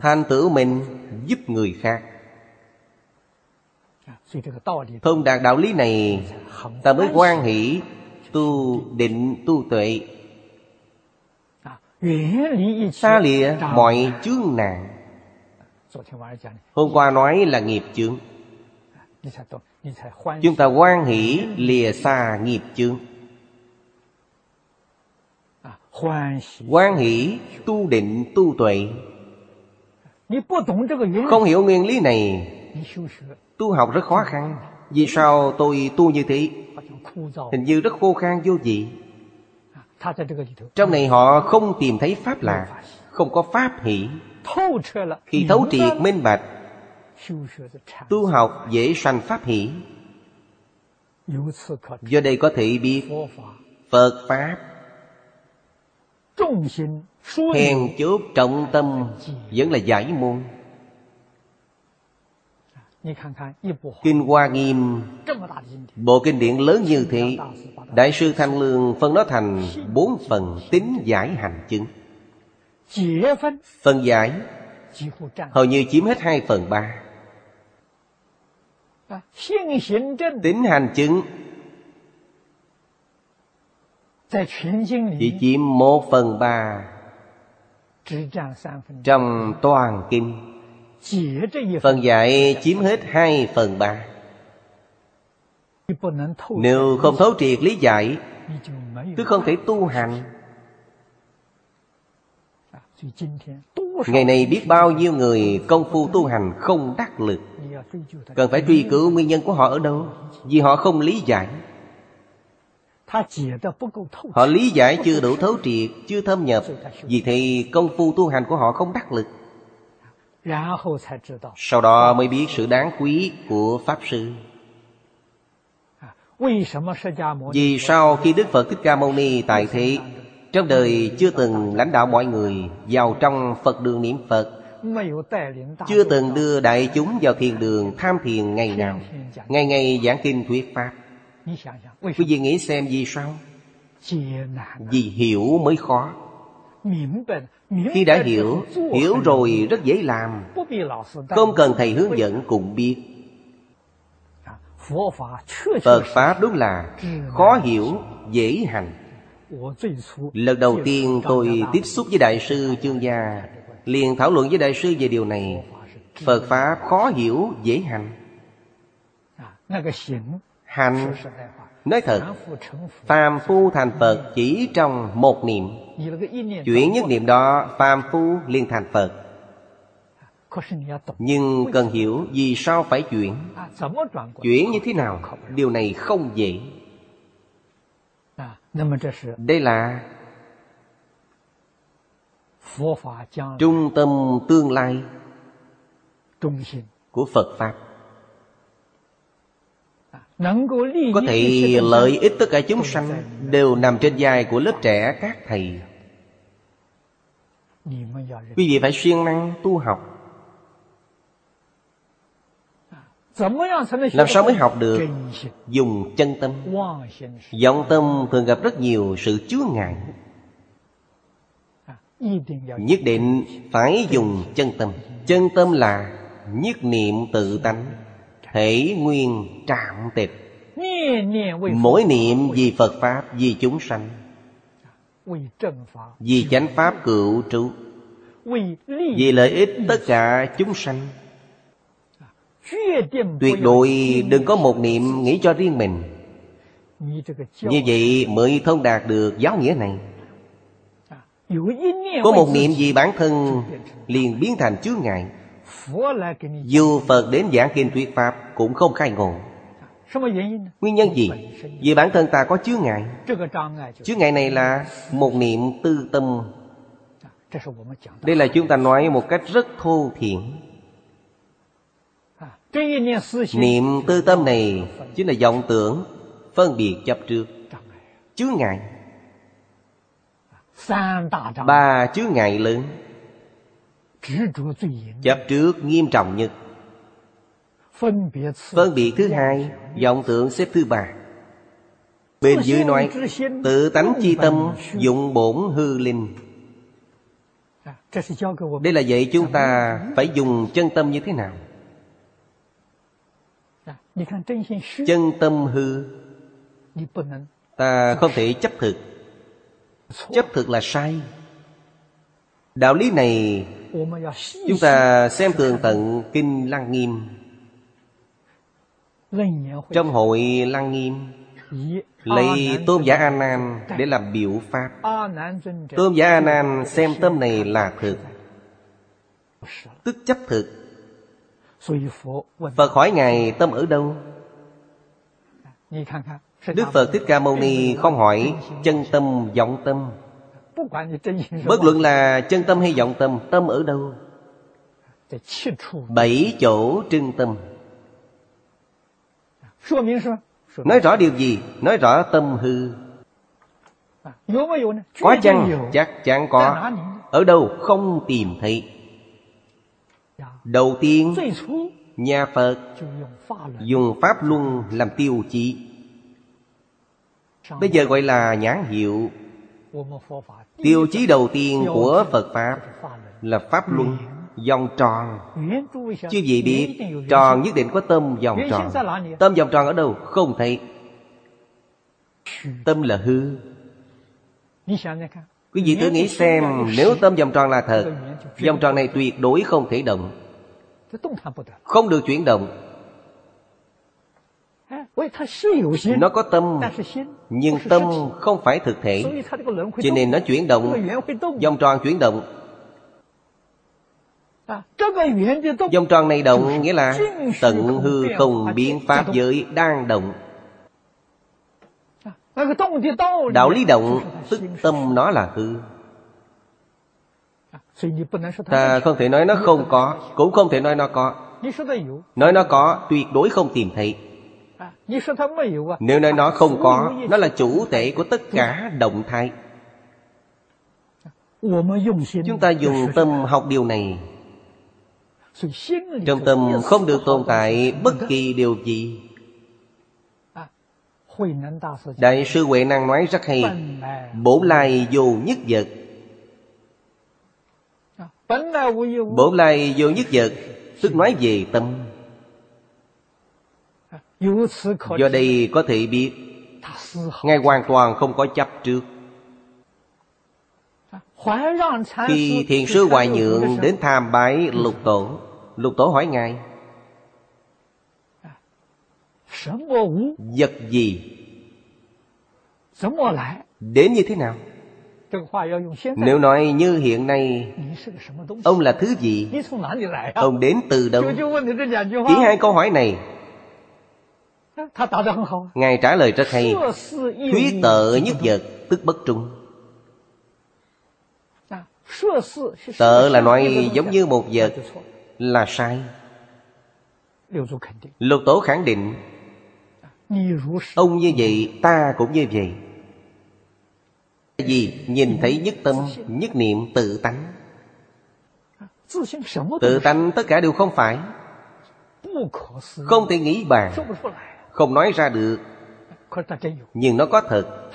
Thành tựu mình giúp người khác Thông đạt đạo lý này, Ta mới quan hỷ Tu định tu tuệ. Xa lìa mọi chướng nạn. Hôm qua nói là nghiệp chướng. Chúng ta quan hỷ lìa xa nghiệp chướng. Quan hỷ tu định tu tuệ. Không hiểu nguyên lý này. Tu học rất khó khăn. Vì sao tôi tu như thế? Hình như rất khô khan vô vị. Trong này họ không tìm thấy pháp lạ, Không có pháp hỷ. Khi thấu triệt minh bạch, Tu học dễ sanh pháp hỷ. Do đây có thể biết Phật Pháp. Hèn chốt trọng tâm Vẫn là giải môn. Kinh Hoa Nghiêm Bộ kinh điển lớn như thế Đại sư Thanh Lương phân nó thành bốn phần tính giải hành chứng. Phần giải Hầu như chiếm hết hai phần ba. Tính hành chứng Chỉ chiếm một phần ba Trong toàn kinh Phần dạy chiếm hết hai phần ba. Nếu không thấu triệt lý giải Tức không thể tu hành。Ngày này biết bao nhiêu người công phu tu hành không đắc lực。Cần phải truy cứu nguyên nhân của họ ở đâu Vì họ không lý giải。Họ lý giải chưa đủ thấu triệt Chưa thâm nhập。Vì thì công phu tu hành của họ không đắc lực sau đó mới biết sự đáng quý của Pháp Sư. Vì sao khi Đức Phật Thích Ca Mâu Ni tại thế Trong đời chưa từng lãnh đạo mọi người Vào trong Phật đường niệm Phật Chưa từng đưa đại chúng vào thiền đường tham thiền ngày nào Ngày ngày giảng kinh thuyết Pháp. Quý vị nghĩ xem vì sao Vì hiểu mới khó Khi đã hiểu Hiểu rồi rất dễ làm. Không cần thầy hướng dẫn cũng biết. Phật Pháp đúng là khó hiểu, dễ hành. Lần đầu tiên tôi tiếp xúc với Đại sư Chương Gia liền thảo luận với Đại sư về điều này. Phật Pháp khó hiểu, dễ hành. Hành Nói thật, Phàm phu thành Phật chỉ trong một niệm. Chuyển nhất niệm đó, Phàm phu liền thành Phật. Nhưng cần hiểu vì sao phải chuyển. Chuyển như thế nào? Điều này không dễ. Đây là Trung tâm tương lai Của Phật Pháp có thể lợi ích tất cả chúng sanh Đều nằm trên vai của lớp trẻ các thầy. Quý vị phải siêng năng tu học. Làm sao mới học được? Dùng chân tâm. Vọng tâm thường gặp rất nhiều sự chứa ngại. Nhất định phải dùng chân tâm. Chân tâm là nhất niệm tự tánh Thể nguyên trạm tịch. Mỗi niệm vì Phật Pháp Vì chúng sanh. Vì chánh Pháp cựu trụ. Vì lợi ích tất cả chúng sanh. Tuyệt đối đừng có một niệm nghĩ cho riêng mình. Như vậy mới thông đạt được giáo nghĩa này. Có một niệm gì bản thân liền biến thành chướng ngại dù Phật đến giảng kinh thuyết Pháp Cũng không khai ngộ. Nguyên nhân gì? Vì bản thân ta có chướng ngại. Chướng ngại này là Một niệm tư tâm. Đây là chúng ta nói một cách rất thô thiện. Niệm tư tâm này Chính là vọng tưởng, Phân biệt chấp trước. Chướng ngại. Ba chướng ngại lớn. Chấp trước nghiêm trọng nhất. Phân biệt thứ hai vọng tưởng xếp thứ ba. Bên dưới nói Tự tánh chi tâm Dụng bổn hư linh. Đây là dạy chúng ta Phải dùng chân tâm như thế nào? Chân tâm hư. Ta không thể chấp thực. Chấp thực là sai. Đạo lý này Chúng ta xem tường tận Kinh Lăng Nghiêm. Trong hội Lăng Nghiêm Lấy Tôn giả A Nan để làm biểu pháp. Tôn giả A Nan xem tâm này là thực. Tức chấp thực. Phật hỏi Ngài tâm ở đâu? Đức Phật Thích Ca Mâu Ni không hỏi chân tâm vọng tâm Bất luận là chân tâm hay vọng tâm Tâm ở đâu? Bảy chỗ trưng tâm. Nói rõ điều gì? Nói rõ tâm hư. Có chăng? Chắc chắn có. Ở đâu? Không tìm thấy. Đầu tiên Nhà Phật Dùng Pháp Luân làm tiêu chí. Bây giờ gọi là nhãn hiệu Tiêu chí đầu tiên của Phật Pháp Là Pháp Luân, Vòng tròn. Chứ gì biết, Tròn nhất định có tâm vòng tròn. Tâm vòng tròn ở đâu? Không thấy. Tâm là hư. Quý vị thử nghĩ xem, Nếu tâm vòng tròn là thật, Vòng tròn này tuyệt đối không thể động. Không được chuyển động nó có tâm Nhưng tâm không phải thực thể Cho nên nó chuyển động Vòng tròn chuyển động Vòng tròn này động Nghĩa là tận hư không biến pháp giới đang động Đạo lý động Tức tâm nó là hư Ta không thể nói nó không có Cũng không thể nói nó có Nói nó có tuyệt đối không tìm thấy nếu nói nó không có Nó là chủ thể của tất cả động thái Chúng ta dùng tâm học điều này. Trong tâm không được tồn tại bất kỳ điều gì. Đại sư Huệ Năng nói rất hay Bổn lai vô nhất vật. Bổn lai vô nhất vật Tức nói về tâm Do đây có thể biết Ngài hoàn toàn không có chấp trước. Khi thiền sư Hoài Nhượng đến tham bái lục tổ Lục tổ hỏi Ngài Vật gì? Đến như thế nào? Nếu nói như hiện nay Ông là thứ gì? Ông đến từ đâu? Chỉ hai câu hỏi này Ngài trả lời rất hay. Thuyết tợ nhất vật Tức bất trung. Tợ là nói giống như một vật Là sai. Lục tổ khẳng định Ông như vậy ta cũng như vậy. Vì nhìn thấy nhất tâm Nhất niệm tự tánh. Tự tánh tất cả đều không phải. Không thể nghĩ bàn Không nói ra được. Nhưng nó có thật.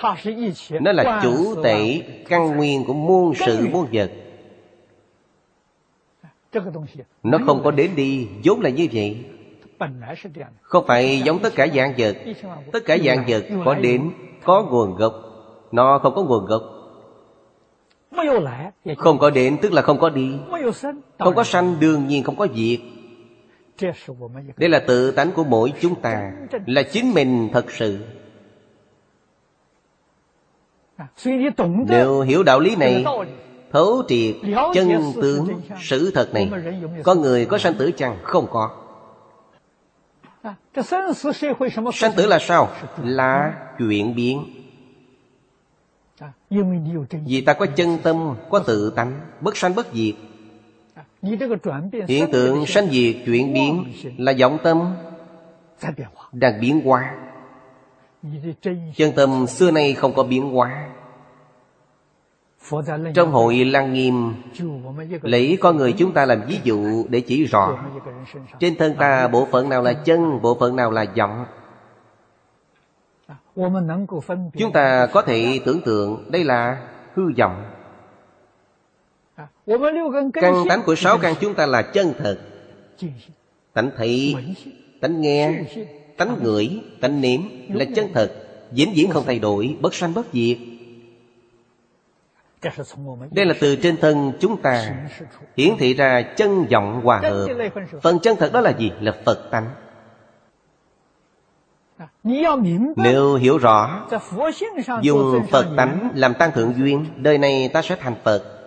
Nó là chủ tể Căn nguyên của muôn sự muôn vật。Nó không có đến đi. Vốn là như vậy。không phải giống tất cả dạng vật. Tất cả dạng vật có đến Có nguồn gốc. Nó không có nguồn gốc. Không có đến tức là không có đi。Không có sanh đương nhiên không có diệt Đây là tự tánh của mỗi chúng ta Là chính mình thật sự. Nếu hiểu đạo lý này Thấu triệt chân tướng sự thật này Có người có sanh tử chăng? Không có. Sanh tử là sao? Là chuyện biến. Vì ta có chân tâm, có tự tánh Bất sanh bất diệt Hiện tượng sanh diệt chuyển biến Là vọng tâm Đang biến hóa. Chân tâm xưa nay không có biến hóa. Trong hội Lăng Nghiêm Lấy con người chúng ta làm ví dụ để chỉ rõ. Trên thân ta bộ phận nào là chân, bộ phận nào là giọng. Chúng ta có thể tưởng tượng đây là hư vọng Căn tánh của sáu căn chúng ta là chân thật. Tánh thị, tánh nghe, tánh ngửi, tánh nếm là chân thật. Vĩnh viễn không thay đổi, bất sanh bất diệt. Đây là từ trên thân chúng ta Hiển thị ra chân vọng hòa hợp. Phần chân thật đó là gì? Là Phật tánh. Nếu hiểu rõ Dùng Phật tánh làm tăng thượng duyên Đời này ta sẽ thành Phật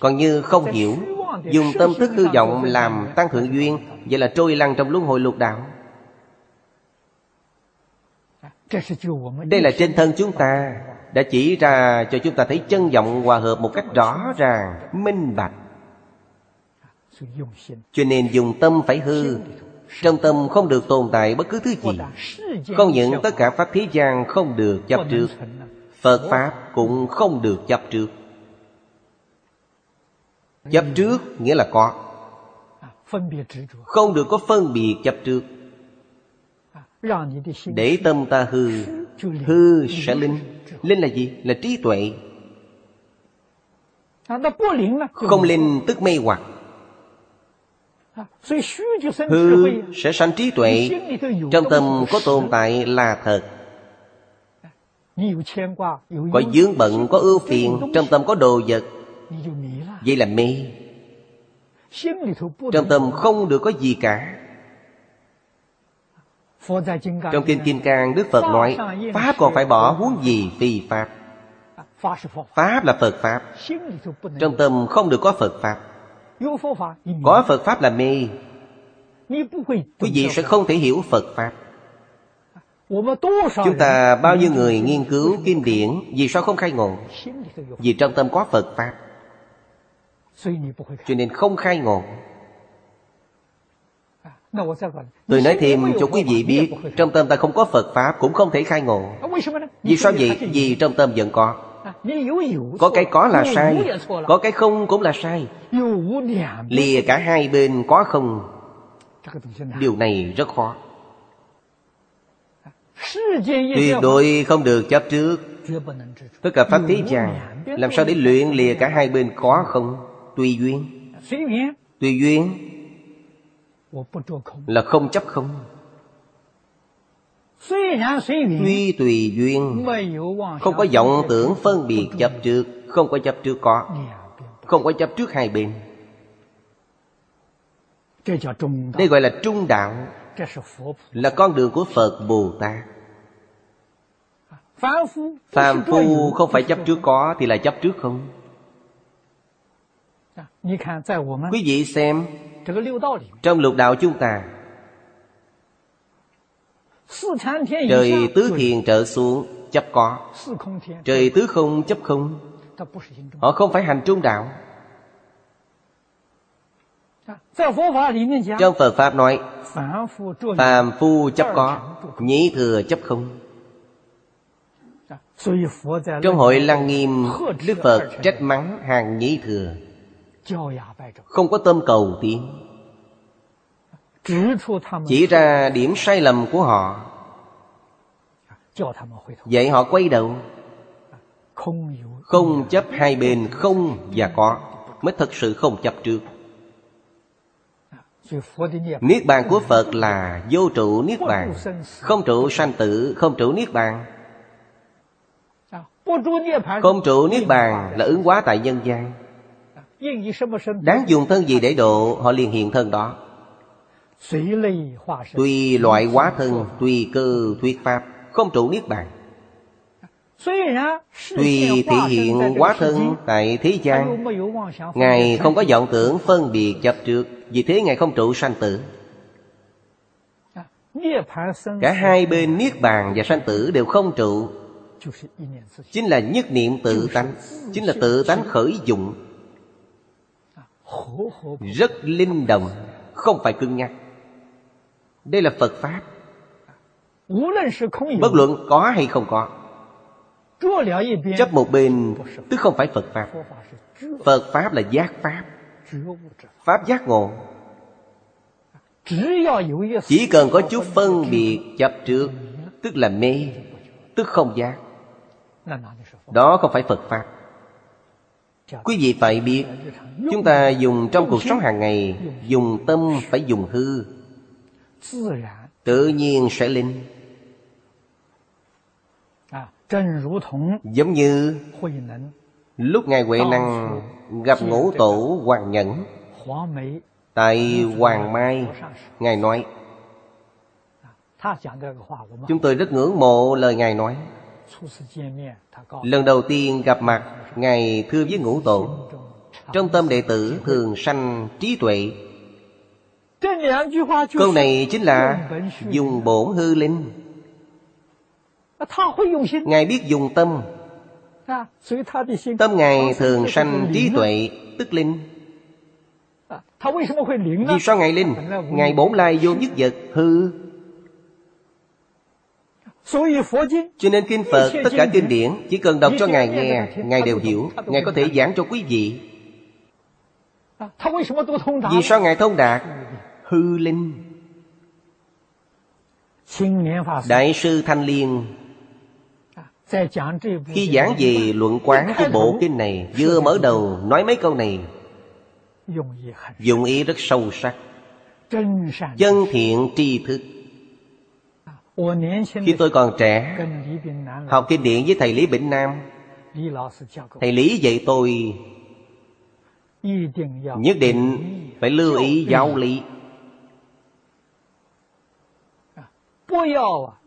còn như không hiểu Dùng tâm thức hư vọng làm tăng thượng duyên Vậy là trôi lăn trong luân hồi lục đạo. Đây là trên thân chúng ta đã chỉ ra cho chúng ta thấy chân vọng hòa hợp một cách rõ ràng, minh bạch. Cho nên dùng tâm phải hư Trong tâm không được tồn tại bất cứ thứ gì. Không những tất cả Pháp thế gian không được chấp trước Phật Pháp cũng không được chấp trước Chấp trước nghĩa là có. Không được có phân biệt chấp trước. Để tâm ta hư Hư sẽ linh. Linh là gì? Là trí tuệ. Không linh tức mê hoặc. Hư sẽ sanh trí tuệ. Trong tâm có tồn tại là thật. Có dướng bận, có ưu phiền. Trong tâm có đồ vật. Vậy là mê. Trong tâm không được có gì cả. Trong Kinh Kim Cang Đức Phật nói Pháp còn phải bỏ huống gì phi Pháp? Pháp là Phật. Pháp Trong tâm không được có Phật Pháp. Có Phật Pháp là mê. Quý vị sẽ không thể hiểu Phật Pháp. Chúng ta bao nhiêu người nghiên cứu kinh điển Vì sao không khai ngộ? Vì trong tâm có Phật Pháp Cho nên không khai ngộ. Tôi nói thêm cho quý vị biết Trong tâm ta không có Phật Pháp Cũng không thể khai ngộ. Vì sao vậy? Vì trong tâm vẫn có. Có cái có là sai Có cái không cũng là sai. Lìa cả hai bên có không? Điều này rất khó. Tuyệt đối không được chấp trước. Tất cả Pháp thế gian Làm sao để luyện lìa cả hai bên có không Tùy duyên. Tùy duyên Là không chấp không. Tuy tùy duyên. Không có vọng tưởng phân biệt chấp trước Không có chấp trước có. Không có chấp trước hai bên. Đây gọi là trung đạo. Là con đường của Phật Bồ Tát. Phàm phu không phải chấp trước có Thì là chấp trước không Quý vị xem Trong lục đạo chúng ta. Trời tứ thiền trở xuống chấp có. Trời tứ không chấp không. Họ không phải hành trung đạo. Trong Phật Pháp nói Phàm phu chấp có Nhĩ thừa chấp không. Trong hội Lăng Nghiêm Đức Phật trách mắng hàng nhĩ thừa Không có tâm cầu tiến chỉ ra điểm sai lầm của họ. Vậy họ quay đầu. Không chấp hai bên không và có. Mới thật sự không chấp trước. Niết bàn của Phật là vô trụ Niết bàn. Không trụ sanh tử Không trụ Niết bàn. Không trụ Niết bàn là ứng hóa tại nhân gian Đáng dùng thân gì để độ Họ liền hiện thân đó. Tùy loại hóa thân Tùy cơ thuyết pháp Không trụ Niết Bàn. Tuy thể hiện hóa thân tại thế gian Ngài không có vọng tưởng phân biệt chấp trước Vì thế Ngài không trụ sanh tử. Cả hai bên Niết Bàn và sanh tử đều không trụ. Chính là nhất niệm tự tánh Chính là tự tánh khởi dụng Rất linh động Không phải cứng nhắc. Đây là Phật Pháp. Bất luận có hay không có Chấp một bên Tức không phải Phật Pháp. Phật Pháp là giác Pháp. Pháp giác ngộ. Chỉ cần có chút phân biệt chấp trước Tức là mê Tức không giác. Đó không phải Phật Pháp Quý vị phải biết Chúng ta dùng trong cuộc sống hàng ngày Dùng tâm phải dùng hư. Tự nhiên sẽ linh. Giống như lúc ngài huệ năng gặp ngũ tổ hoàng nhẫn tại hoàng mai ngài nói chúng tôi rất ngưỡng mộ lời ngài nói lần đầu tiên gặp mặt, ngài thưa với ngũ tổ trong tâm đệ tử thường sanh trí tuệ. Câu này chính là Dùng bổn hư linh. Ngài biết dùng tâm. Tâm Ngài thường sanh trí tuệ, Tức linh. Vì sao Ngài linh? Ngài bổn lai vô nhất vật, hư cho nên kinh Phật Tất cả kinh điển Chỉ cần đọc cho Ngài nghe Ngài đều hiểu Ngài có thể giảng cho quý vị Vì sao Ngài thông đạt hư linh đại sư thanh liên khi giảng về luận quán của bộ kinh này vừa mở đầu nói mấy câu này dụng ý rất sâu sắc chân thiện tri thức khi tôi còn trẻ học kinh điển với thầy lý bỉnh nam. thầy lý dạy tôi nhất định phải lưu ý giáo lý.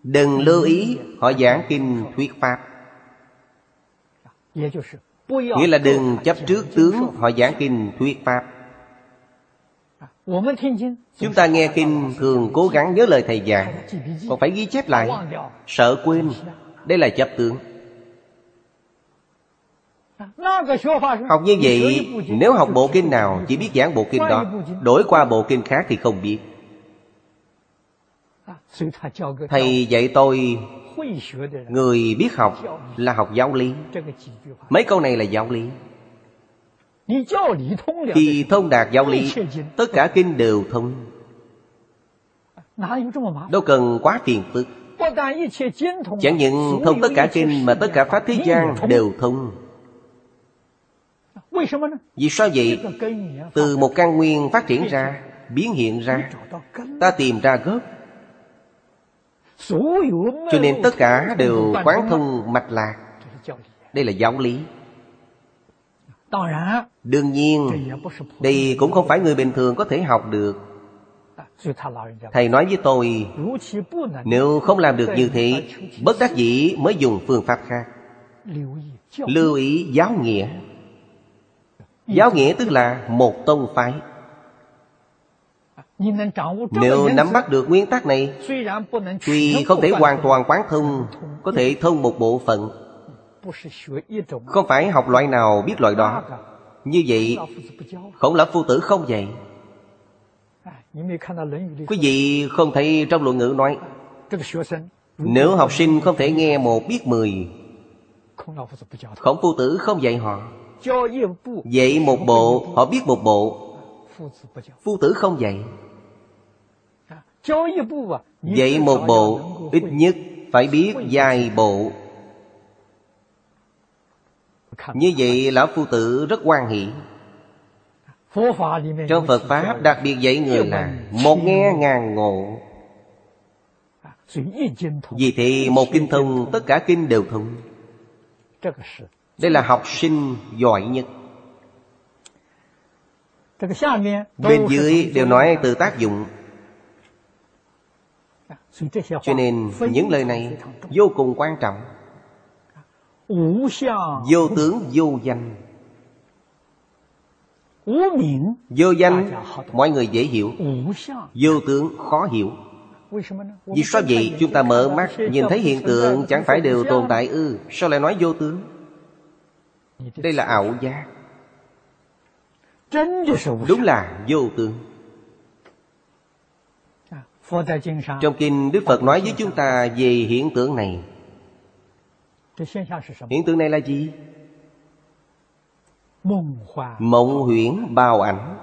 Đừng lưu ý họ giảng kinh thuyết pháp. Nghĩa là đừng chấp trước tướng họ giảng kinh thuyết pháp Chúng ta nghe kinh thường cố gắng nhớ lời thầy giảng. Còn phải ghi chép lại. Sợ quên. Đây là chấp tướng. Học như vậy Nếu học bộ kinh nào Chỉ biết giảng bộ kinh đó Đổi qua bộ kinh khác thì không biết. Thầy dạy tôi người biết học là học giáo lý。mấy câu này là giáo lý khi thông đạt giáo lý tất cả kinh đều thông. đâu cần quá phiền phức. Chẳng những thông tất cả kinh Mà tất cả Pháp thế gian đều thông. Vì sao vậy? Từ một căn nguyên phát triển ra Biến hiện ra. Ta tìm ra gốc. Cho nên tất cả đều quán thông mạch lạc. Đây là giáo lý Đương nhiên Đây cũng không phải người bình thường có thể học được. Thầy nói với tôi Nếu không làm được như thế Bất đắc dĩ mới dùng phương pháp khác. Lưu ý giáo nghĩa. Giáo nghĩa tức là một tông phái. Nếu nắm bắt được nguyên tắc này Tuy không thể hoàn toàn quán thông Có thể thông một bộ phận không phải học loại nào biết loại đó. Như vậy Khổng lão phu tử không vậy? Quý vị không thấy trong luận ngữ nói Nếu học sinh không thể nghe một biết mười. Khổng phu tử không dạy họ. Dạy một bộ, Họ biết một bộ. Phu tử không dạy. Dạy một bộ Ít nhất phải biết vài bộ. Như vậy Lão Phu Tử rất quan hỷ. Trong Phật Pháp đặc biệt dạy người là Một nghe ngàn ngộ. Vì thì một kinh thông Tất cả kinh đều thông. Đây là học sinh giỏi nhất. Bên dưới đều nói từ tác dụng. Cho nên những lời này vô cùng quan trọng Vô tướng vô danh. Vô danh mọi người dễ hiểu. Vô tướng khó hiểu. Vì sao vậy? chúng ta mở mắt Nhìn thấy hiện tượng chẳng phải đều tồn tại ư? Sao lại nói vô tướng? Đây là ảo giác. Đúng là vô tướng. Trong kinh Đức Phật nói với chúng ta Về hiện tượng này Hiện tượng này là gì? Mộng huyễn bao ảnh.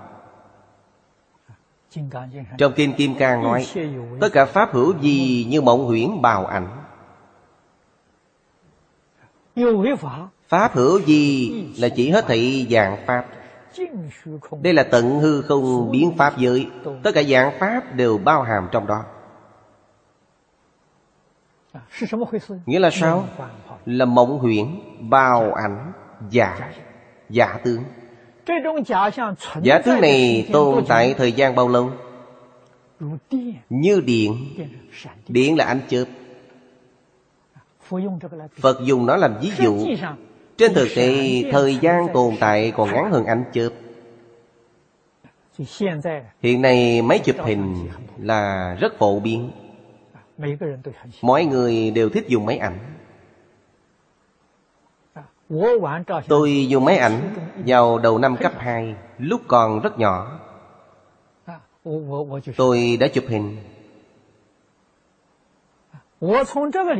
Trong Kinh Kim Cang nói Tất cả Pháp hữu gì như mộng huyễn bào ảnh? Pháp hữu gì là chỉ hết thảy dạng Pháp? Đây là tận hư không biến Pháp giới. Tất cả dạng Pháp đều bao hàm trong đó Nghĩa là sao? Là mộng huyễn, bao ảnh, giả giả tướng. Giả tướng này tồn tại thời gian bao lâu? Như điện. Điện là ánh chớp. Phật dùng nó làm ví dụ. Trên thực tế Thời gian tồn tại còn ngắn hơn ánh chớp. Hiện nay máy chụp hình Là rất phổ biến Mọi người đều thích dùng máy ảnh. Tôi dùng máy ảnh vào đầu năm cấp 2 Lúc còn rất nhỏ. Tôi đã chụp hình.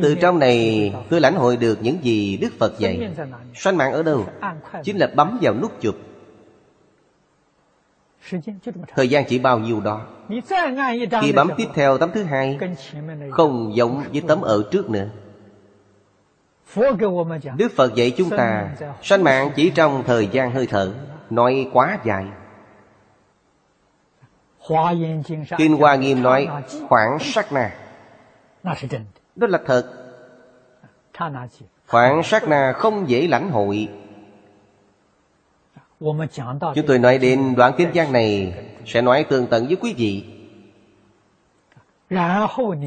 Từ trong này tôi lãnh hội được những gì Đức Phật dạy. Sanh mạng ở đâu? Chính là bấm vào nút chụp Thời gian chỉ bao nhiêu đó? Khi bấm tiếp theo tấm thứ hai Không giống với tấm ở trước nữa. Đức Phật dạy chúng ta Sanh mạng chỉ trong thời gian hơi thở Nói quá dài. Kinh Hoa Nghiêm nói Khoảng sát na. Đó là thật. Khoảng sát na không dễ lãnh hội Chúng tôi nói đến đoạn kinh văn này Sẽ nói tường tận với quý vị.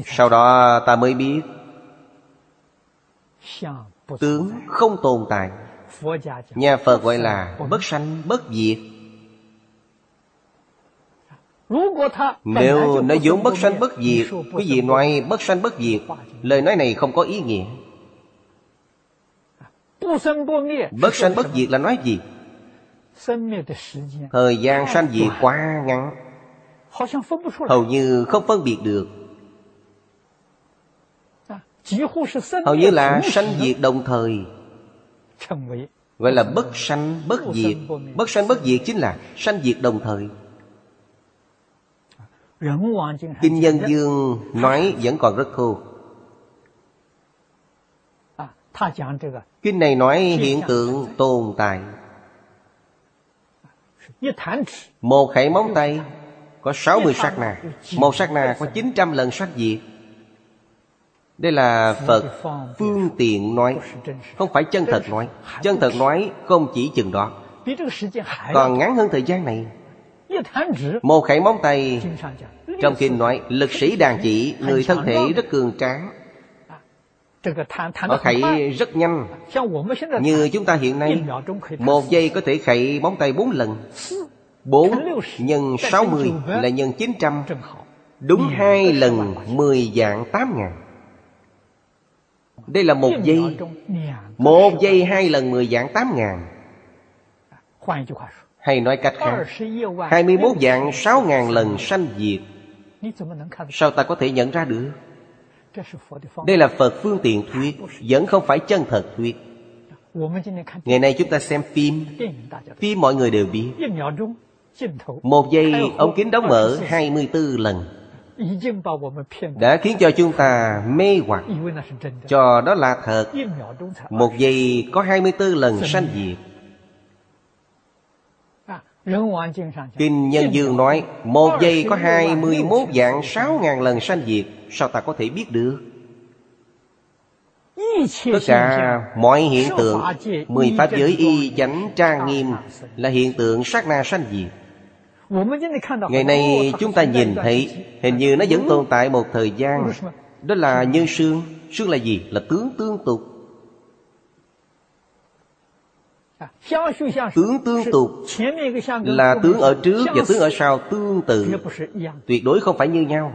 Sau đó ta mới biết Tướng không tồn tại. Nhà Phật gọi là bất sanh bất diệt. Nếu nó vốn bất sanh bất diệt Quý vị nói bất sanh bất diệt Lời nói này không có ý nghĩa. Bất sanh bất diệt là nói gì? Thời gian sanh diệt quá ngắn。Hầu như không phân biệt được。Hầu như là sanh diệt đồng thời。Gọi là bất sanh bất diệt. Bất sanh bất diệt chính là sanh diệt đồng thời. Kinh Nhân Dương nói vẫn còn rất thô Kinh này nói hiện tượng tồn tại Một khẩy móng tay Có 60 sát na. Một sát na có 900 lần sát diệt Đây là Phật phương tiện nói. Không phải chân thật nói. Chân thật nói không chỉ chừng đó. Còn ngắn hơn thời gian này Một khẩy móng tay Trong kinh nói Lực sĩ đàn chỉ Người thân thể rất cường tráng Họ khẩy rất nhanh. Như chúng ta hiện nay Một giây có thể khẩy móng tay bốn lần. Bốn nhân sáu mươi là nhân chín trăm. Đúng hai lần mười dạng tám ngàn. Đây là một giây Một giây hai lần mười dạng tám ngàn. Hay nói cách khác hai mươi 21 dạng sáu ngàn lần sanh diệt. Sao ta có thể nhận ra được đây là Phật phương tiện thuyết Vẫn không phải chân thật thuyết. Ngày nay chúng ta xem phim Phim mọi người đều biết. Một giây ống kính đóng mở 24 lần. Đã khiến cho chúng ta mê hoặc. Cho đó là thật. Một giây có 24 lần sanh diệt. Kinh Nhân Dương nói Một giây có 21 dạng 6 ngàn lần sanh diệt Sao ta có thể biết được? Tất cả mọi hiện tượng Mười pháp giới y chánh trang nghiêm Là hiện tượng sát na sanh diệt. Ngày nay chúng ta nhìn thấy Hình như nó vẫn tồn tại một thời gian. Đó là như sương. Sương là gì? Là tướng tương tục. Tướng tương tục Là tướng ở trước và tướng ở sau tương tự Tuyệt đối không phải như nhau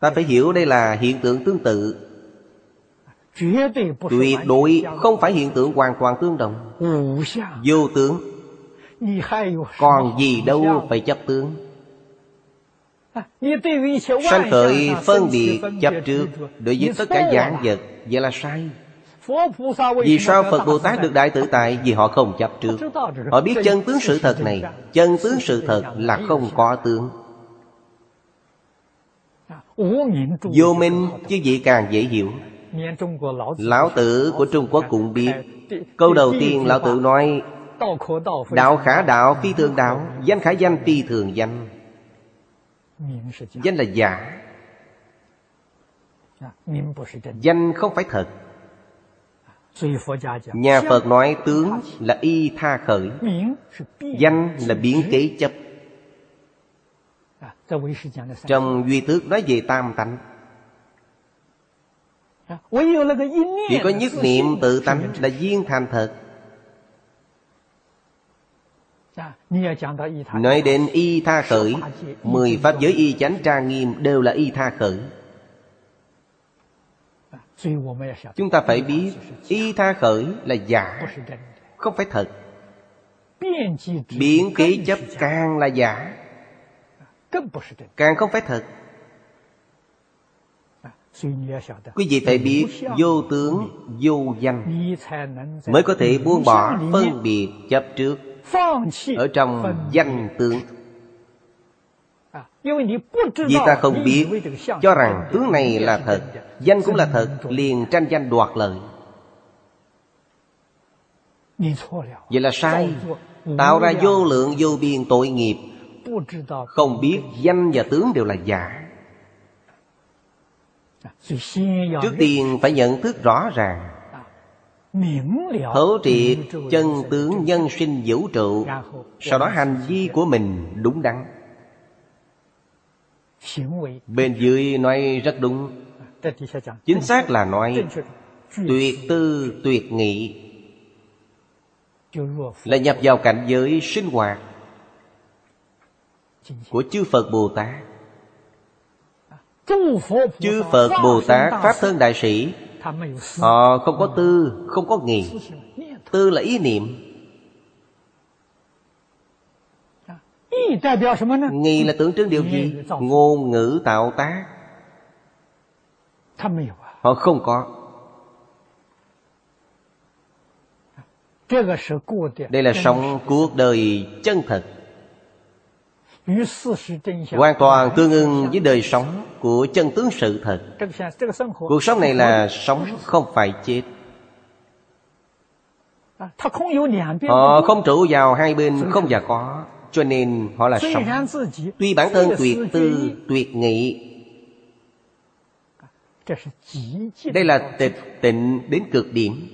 Ta phải hiểu đây là hiện tượng tương tự. Tuyệt đối không phải hiện tượng hoàn toàn tương đồng. Vô tướng. Còn gì đâu phải chấp tướng. Sanh khởi phân biệt chấp trước Đối với tất cả dạng vật Vậy là sai. vì sao Phật Bồ Tát được đại tự tại? Vì họ không chấp trước. Họ biết chân tướng sự thật này. Chân tướng sự thật là không có tướng Vô minh, chứ gì càng dễ hiểu. Lão tử của Trung Quốc cũng biết. Câu đầu tiên Lão tử nói, Đạo khả đạo phi thường đạo, Danh khả danh phi thường danh. Danh là giả. Danh không phải thật. Nhà Phật nói tướng là y tha khởi. Danh là biến kế chấp. Trong Duy Tước nói về tam tánh. Chỉ có nhất niệm tự tánh là duyên thành thật. Nói đến y tha khởi Mười pháp giới y chánh trang nghiêm đều là y tha khởi. Chúng ta phải biết Y tha khởi là giả Không phải thật. Biến kế chấp càng là giả Càng không phải thật. Quý vị phải biết vô tướng, vô danh Mới có thể buông bỏ phân biệt chấp trước Ở trong danh tướng. Vì ta không biết Cho rằng tướng này là thật. Danh cũng là thật Liền tranh danh đoạt lợi. Vậy là sai. Tạo ra vô lượng vô biên tội nghiệp Không biết danh và tướng đều là giả. Trước tiên phải nhận thức rõ ràng. Thấu triệt chân tướng nhân sinh vũ trụ Sau đó hành vi của mình đúng đắn. Bên dưới nói rất đúng. Chính xác là nói Tuyệt tư tuyệt nghị Là nhập vào cảnh giới sinh hoạt của chư Phật Bồ Tát. Chư Phật Bồ Tát Pháp Thân Đại Sĩ Họ không có tư, không có nghị. Tư là ý niệm. Nghi là tượng trưng điều gì? Ngôn ngữ tạo tác. Họ không có. Đây là sống cuộc đời chân thật. Hoàn toàn tương ưng với đời sống Của chân tướng sự thật. Cuộc sống này là sống không phải chết. Họ không trụ vào hai bên không và có Cho nên họ là sống. Tuy bản thân tuyệt tư, tuyệt nghị. Đây là tịch tịnh đến cực điểm.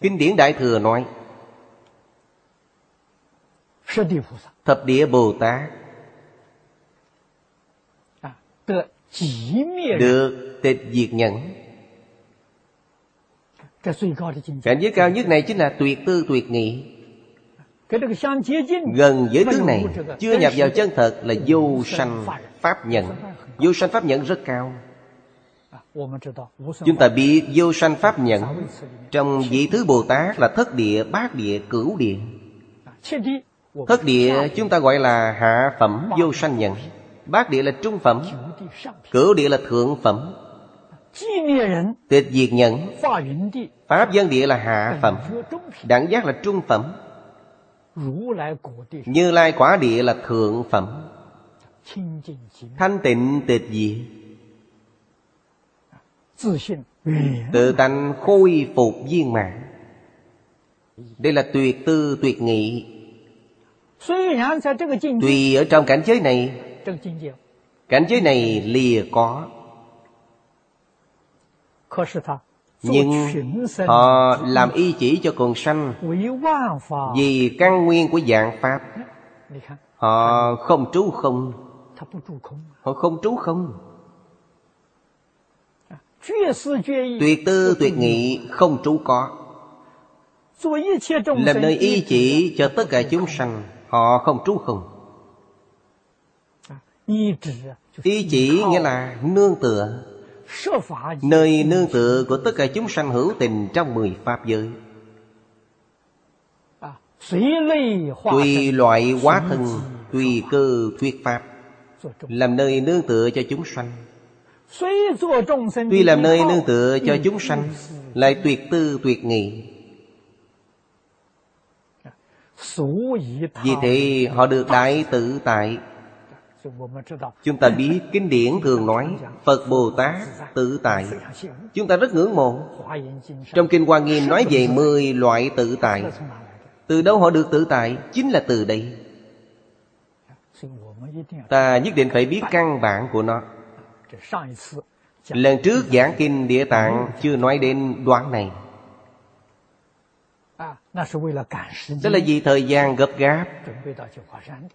Kinh điển Đại Thừa nói Thập địa Bồ Tát. Được tịch diệt nhẫn. Cảnh giới cao nhất này chính là tuyệt tư tuyệt nghị. Gần với thứ này Chưa nhập vào chân thật là vô sanh pháp nhận Vô sanh pháp nhận rất cao. Chúng ta biết vô sanh pháp nhận Trong vị thứ Bồ Tát là thất địa, bát địa, cửu địa Thất địa chúng ta gọi là hạ phẩm vô sanh nhận. Bát địa là trung phẩm. Cửu địa là thượng phẩm. Tịch diệt nhận. Pháp dân địa là hạ phẩm. Đẳng giác là trung phẩm. Như lai quả địa là thượng phẩm. Thanh tịnh tịch diệt. Tự tánh khôi phục viên mạng Đây là tuyệt tư tuyệt nghị Tuy ở trong cảnh giới này Cảnh giới này lìa có. Nhưng họ làm y chỉ cho quần sanh Vì căn nguyên của dạng Pháp. Họ không trú không. Họ không trú không. Tuyệt tư tuyệt nghị không trú có. Làm nơi y chỉ cho tất cả chúng sanh Họ không trú không Y chỉ nghĩa là nương tựa. Nơi nương tựa của tất cả chúng sanh hữu tình trong mười pháp giới. Tùy loại hóa thân Tùy cơ thuyết pháp. Làm nơi nương tựa cho chúng sanh. Tuy làm nơi nương tựa cho chúng sanh Lại tuyệt tư tuyệt nghị Vì thế họ được đại tự tại. Chúng ta biết kinh điển thường nói Phật Bồ Tát tự tại. Chúng ta rất ngưỡng mộ. Trong Kinh Hoa Nghiêm nói về mười loại tự tại. Từ đâu họ được tự tại? Chính là từ đây. Ta nhất định phải biết căn bản của nó. Lần trước giảng kinh Địa Tạng Chưa nói đến đoạn này Đó là vì thời gian gấp gáp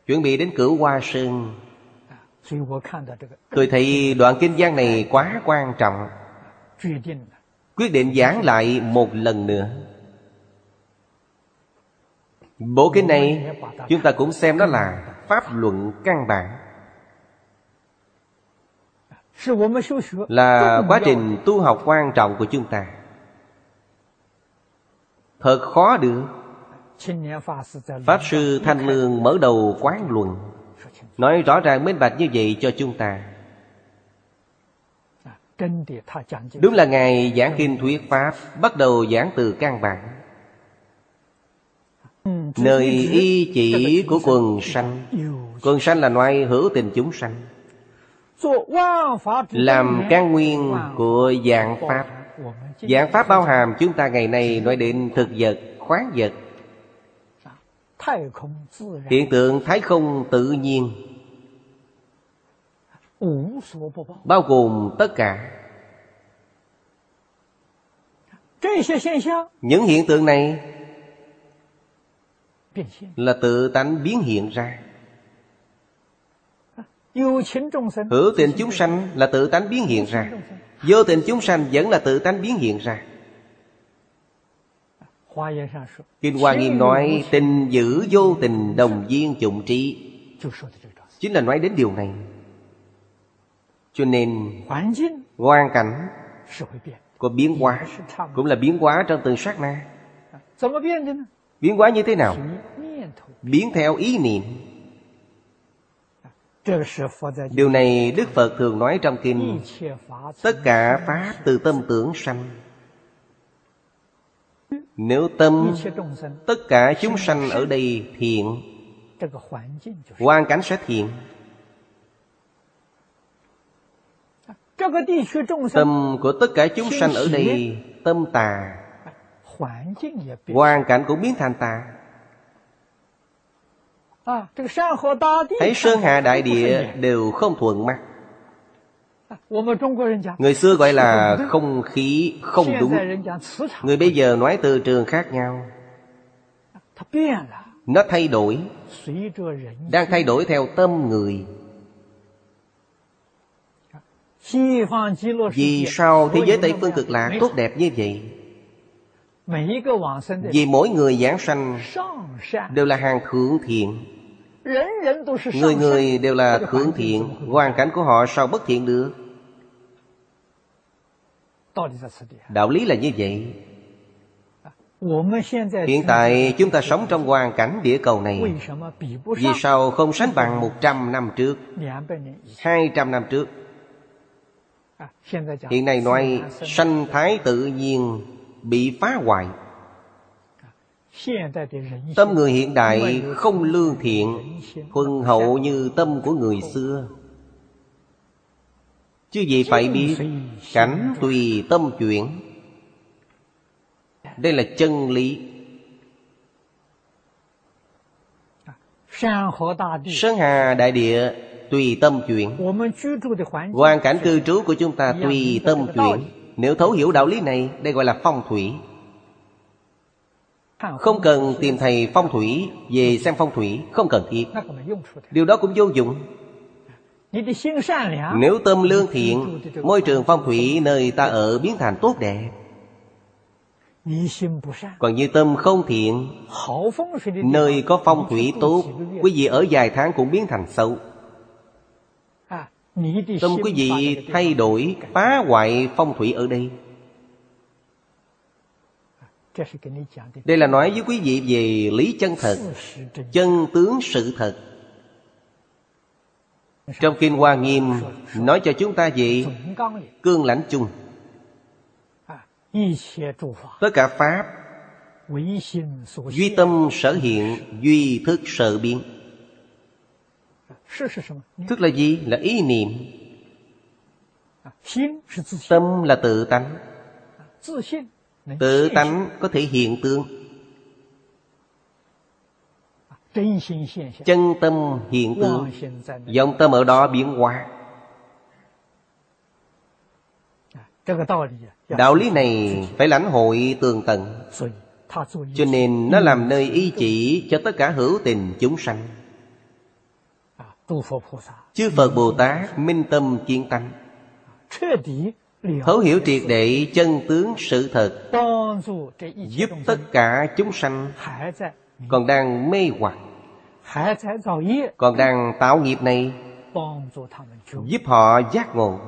Chuẩn bị đến cửu Hoa Sơn。Tôi thấy đoạn kinh văn này quá quan trọng。Quyết định giảng lại một lần nữa。Bộ kinh này Chúng ta cũng xem nó là Pháp luận căn bản。Là quá trình tu học quan trọng của chúng ta Thật khó được. Pháp Sư Thanh Lương mở đầu quán luận. Nói rõ ràng minh bạch như vậy cho chúng ta. Đúng là Ngài giảng kinh thuyết Pháp Bắt đầu giảng từ căn bản. Nơi y chỉ của quần sanh. Quần sanh là loại hữu tình chúng sanh. Làm căn nguyên của dạng Pháp Giảng Pháp bao hàm chúng ta ngày nay nói đến thực vật, khoáng vật. Hiện tượng thái không tự nhiên Bao gồm tất cả. Những hiện tượng này Là tự tánh biến hiện ra. Hữu tình chúng sanh là tự tánh biến hiện ra. Vô tình chúng sanh vẫn là tự tánh biến hiện ra. Kinh Hoa Nghiêm nói Tình giữ vô tình đồng viên chủng trí. Chính là nói đến điều này. Cho nên Hoàn cảnh Có biến hóa Cũng là biến hóa trong từng sát na. Biến hóa như thế nào? Biến theo ý niệm Điều này Đức Phật thường nói trong kinh. Tất cả Pháp từ tâm tưởng sanh. Nếu tâm Tất cả chúng sanh ở đây thiện Hoàn cảnh sẽ thiện. Tâm của tất cả chúng sanh ở đây Tâm tà Hoàn cảnh cũng biến thành tà Thấy sơn hà đại địa đều không thuận mắt. Người xưa gọi là không khí không đúng. Người bây giờ nói từ trường khác nhau. Nó thay đổi. Đang thay đổi theo tâm người. Vì sao thế giới Tây Phương cực lạc tốt đẹp như vậy? Vì mỗi người giảng sanh. Đều là hàng thượng thiện Người người đều là thượng thiện Hoàn cảnh của họ sao bất thiện được? Đạo lý là như vậy. Hiện tại chúng ta sống trong hoàn cảnh địa cầu này. Vì sao không sánh bằng 100 năm trước? 200 năm trước. Hiện nay nói sanh thái tự nhiên bị phá hoại Tâm người hiện đại không lương thiện Thuần hậu như tâm của người xưa. Chứ gì phải biết, Cảnh tùy tâm chuyển. Đây là chân lý. Sơn hà đại địa tùy tâm chuyển. Hoàn cảnh cư trú của chúng ta tùy tâm chuyển. Nếu thấu hiểu đạo lý này, Đây gọi là phong thủy. Không cần tìm thầy phong thủy Về xem phong thủy Không cần thiết. Điều đó cũng vô dụng. Nếu tâm lương thiện Môi trường phong thủy nơi ta ở biến thành tốt đẹp. Còn như tâm không thiện Nơi có phong thủy tốt Quý vị ở vài tháng cũng biến thành xấu. Tâm quý vị thay đổi Phá hoại phong thủy ở đây Đây là nói với quý vị về lý chân thật Chân tướng sự thật. Trong Kinh Hoa Nghiêm Nói cho chúng ta về Cương lãnh chung. Tất cả Pháp Duy tâm sở hiện Duy thức sở biến. Thức là gì? Là ý niệm. Tâm là tự tánh Tự tánh có thể hiện tượng Chân tâm hiện tượng Dòng tâm ở đó biến hóa. Đạo lý này phải lãnh hội tường tận. Cho nên nó làm nơi ý chỉ cho tất cả hữu tình chúng sanh. Chư Phật Bồ Tát minh tâm kiến tánh Thấu hiểu triệt để chân tướng sự thật Giúp tất cả chúng sanh Còn đang mê hoặc Còn đang tạo nghiệp này Giúp họ giác ngộ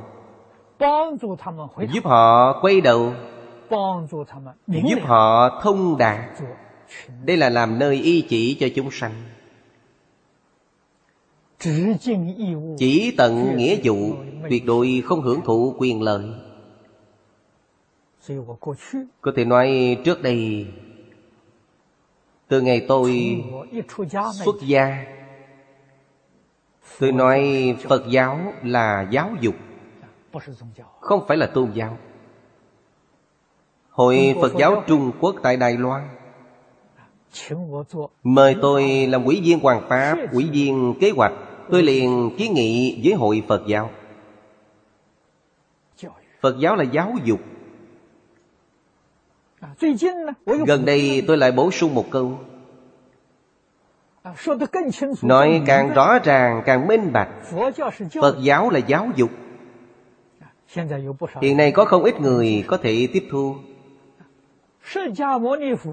Giúp họ quay đầu Giúp họ thông đạt. Đây là làm nơi y chỉ cho chúng sanh. Chỉ tận nghĩa vụ Tuyệt đối không hưởng thụ quyền lợi Có thể nói trước đây Từ ngày tôi xuất gia Tôi nói Phật giáo là giáo dục Không phải là tôn giáo. Hội Phật giáo Trung Quốc tại Đài Loan Mời tôi làm quỹ viên hoàng pháp Quỹ viên kế hoạch Tôi liền kiến nghị với hội Phật giáo. Phật giáo là giáo dục Gần đây tôi lại bổ sung một câu. Nói càng rõ ràng càng minh bạch. Phật giáo là giáo dục. Hiện nay có không ít người có thể tiếp thu.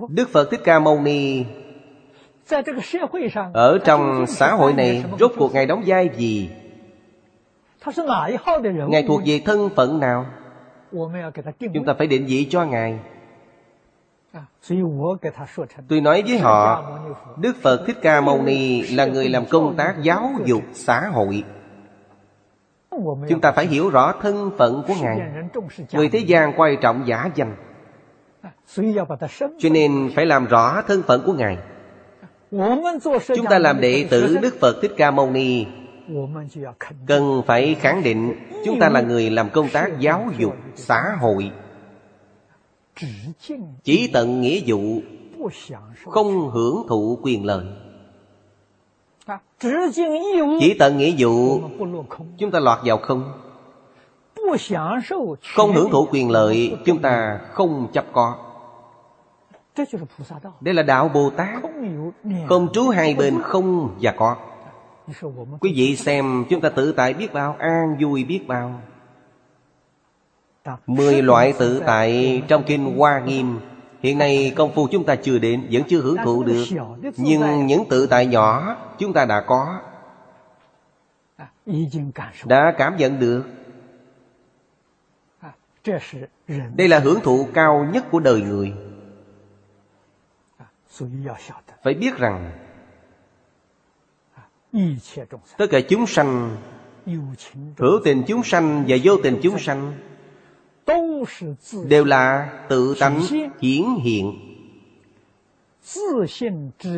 Đức Phật Thích Ca Mâu Ni ở trong xã hội này Rốt cuộc Ngài đóng vai gì? Ngài thuộc về thân phận nào? Chúng ta phải định vị cho Ngài Tôi nói với họ Đức Phật Thích Ca Mâu Ni Là người làm công tác giáo dục xã hội. Chúng ta phải hiểu rõ thân phận của Ngài. Người thế gian quan trọng giả danh. Cho nên phải làm rõ thân phận của Ngài. Chúng ta làm đệ tử Đức Phật Thích Ca Mâu Ni. Cần phải khẳng định Chúng ta là người làm công tác giáo dục xã hội chỉ tận nghĩa vụ, Không hưởng thụ quyền lợi. Chỉ tận nghĩa vụ, Chúng ta lọt vào không? Không hưởng thụ quyền lợi, Chúng ta không chấp có. Đây là đạo Bồ Tát. Không trú hai bên không và có. Quý vị xem, chúng ta tự tại biết bao, An vui biết bao. Mười loại tự tại trong kinh Hoa Nghiêm. Hiện nay công phu chúng ta chưa đến, Vẫn chưa hưởng thụ được. Nhưng những tự tại nhỏ Chúng ta đã có. Đã cảm nhận được. Đây là hưởng thụ cao nhất của đời người. Phải biết rằng, tất cả chúng sanh, hữu tình chúng sanh và vô tình chúng sanh đều là tự tánh hiển hiện.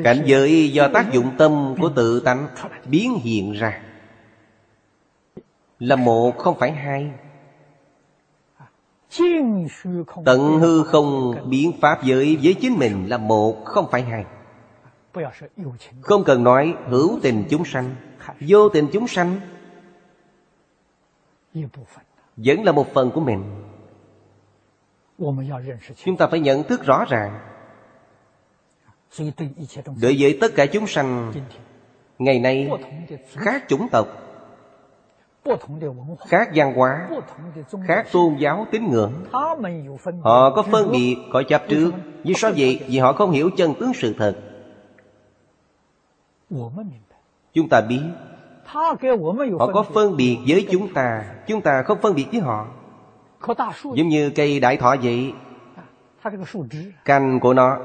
cảnh giới do tác dụng tâm của tự tánh biến hiện ra là một không phải hai. Tận hư không biến pháp giới với chính mình là một không phải hai. Không cần nói hữu tình chúng sanh. Vô tình chúng sanh Vẫn là một phần của mình Chúng ta phải nhận thức rõ ràng. Đối với tất cả chúng sanh Ngày nay khác chủng tộc khác văn hóa khác tôn giáo tín ngưỡng họ có phân biệt có chấp trước. vì sao vậy? Vì họ không hiểu chân tướng sự thật. chúng ta biết. họ có phân biệt với chúng ta. Chúng ta không phân biệt với họ giống như cây đại thọ vậy。cành của nó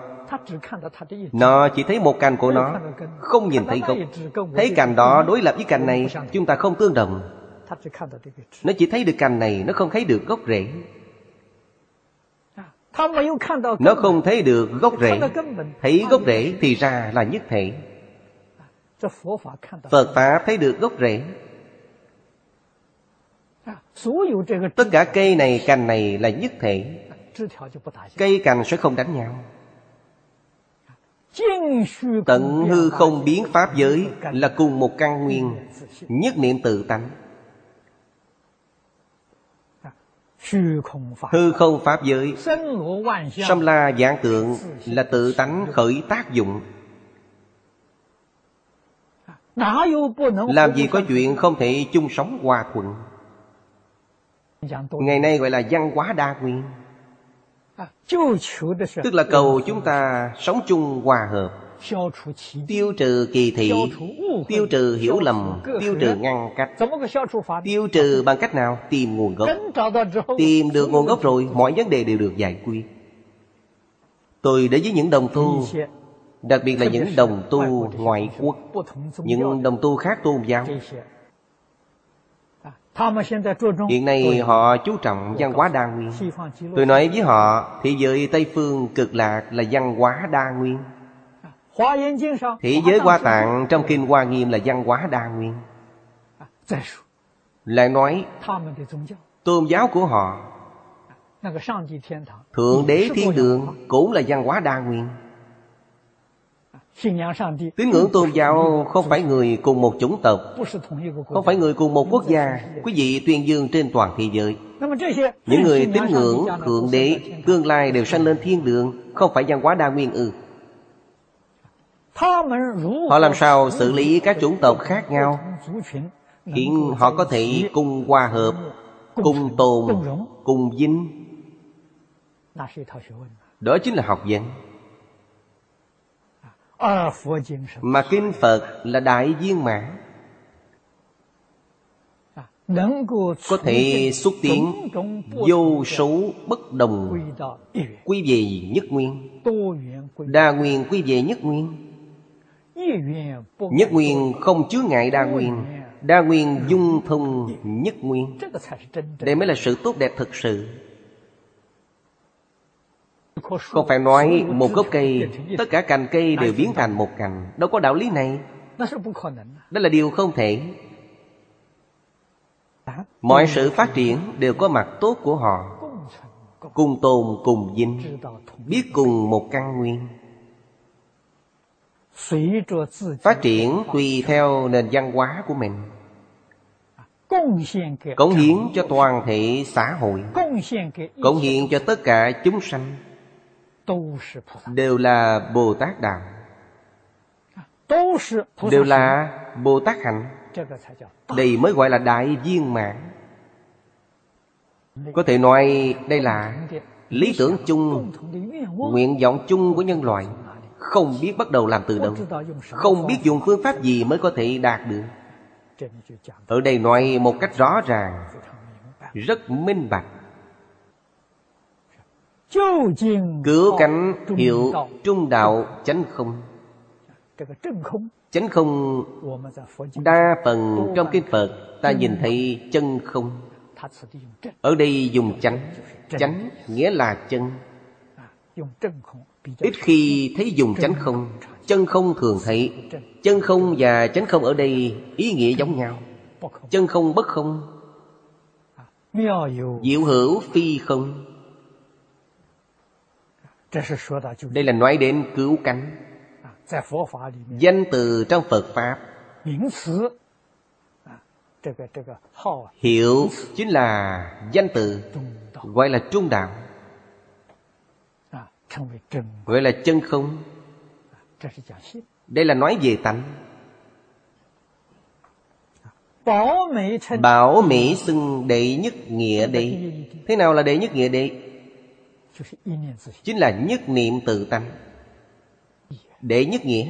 nó chỉ thấy một cành của nó Không nhìn thấy gốc Thấy cành đó đối lập với cành này Chúng ta không tương đồng nó chỉ thấy được cành này Nó không thấy được gốc rễ Nó không thấy được gốc rễ Thấy gốc rễ thì ra là nhất thể Phật Pháp thấy được gốc rễ Tất cả cây này, cành này là nhất thể. Cây cành sẽ không đánh nhau. Tận hư không biến pháp giới Là cùng một căn nguyên Nhất niệm tự tánh. Hư không Pháp giới Xâm la dạng tượng Là tự tánh khởi tác dụng. Làm gì có chuyện không thể chung sống hòa thuận Ngày nay gọi là văn hóa đa nguyên. Tức là cầu chúng ta sống chung hòa hợp. Tiêu trừ kỳ thị Tiêu trừ hiểu lầm Tiêu trừ ngăn cách。Tiêu trừ bằng cách nào? Tìm nguồn gốc. Tìm được nguồn gốc rồi Mọi vấn đề đều được giải quyết. Tôi đến với những đồng tu Đặc biệt là những đồng tu ngoại quốc Những đồng tu khác tôn giáo Hiện nay họ chú trọng văn hóa đa nguyên. Tôi nói với họ Thế giới Tây Phương cực lạc là văn hóa đa nguyên. Thị giới Hoa Tạng trong Kinh Hoa Nghiêm là văn hóa đa nguyên. Lại nói Tôn giáo của họ Thượng đế thiên đường cũng là văn hóa đa nguyên Tín ngưỡng tôn giáo không phải người cùng một chủng tộc Không phải người cùng một quốc gia Quý vị tuyên dương trên toàn thế giới。Những người tín ngưỡng Thượng đế Tương lai đều sanh lên thiên đường Không phải văn hóa đa nguyên ư。Họ làm sao xử lý các chủng tộc khác nhau Khiến họ có thể cùng hòa hợp Cùng tồn Cùng dinh Đó chính là học vấn Mà Kinh Phật là đại viên mãn. Có thể xúc tiến vô số bất đồng. Quy về nhất nguyên. Đa nguyên quy về nhất nguyên. Nhất nguyên không chứa ngại đa nguyên. Đa nguyên dung thông nhất nguyên. Đây mới là sự tốt đẹp thực sự không phải nói một gốc cây, Tất cả cành cây đều biến thành một cành? Đâu có đạo lý này. Đó là điều không thể. Mọi sự phát triển đều có mặt tốt của họ. Cùng tồn, cùng dinh Biết cùng một căn nguyên. Phát triển tùy theo nền văn hóa của mình. Cống hiến cho toàn thể xã hội. Cống hiến cho tất cả chúng sanh. Đều là Bồ Tát Đạo Đều là Bồ Tát Hạnh. Đây mới gọi là đại viên mãn. Có thể nói đây là lý tưởng chung Nguyện vọng chung của nhân loại. Không biết bắt đầu làm từ đâu. Không biết dùng phương pháp gì mới có thể đạt được. Ở đây nói một cách rõ ràng Rất minh bạch Cứu cánh hiệu trung đạo chánh không? Chánh không Đa phần trong kinh Phật Ta nhìn thấy chân không. Ở đây dùng chánh. Chánh nghĩa là chân. Ít khi thấy dùng chánh không. Chân không thường thấy. Chân không. Và chánh không ở đây Ý nghĩa giống nhau. Chân không bất không. Diệu hữu phi không Đây là nói đến cứu cánh. Danh từ trong Phật Pháp. Hiệu chính là danh từ Gọi là trung đạo. Gọi là chân không. Đây là nói về tánh. Bảo Mỹ xưng đệ nhất nghĩa đệ Thế nào là đệ nhất nghĩa đệ Chính là nhất niệm tự tánh Đệ nhất nghĩa.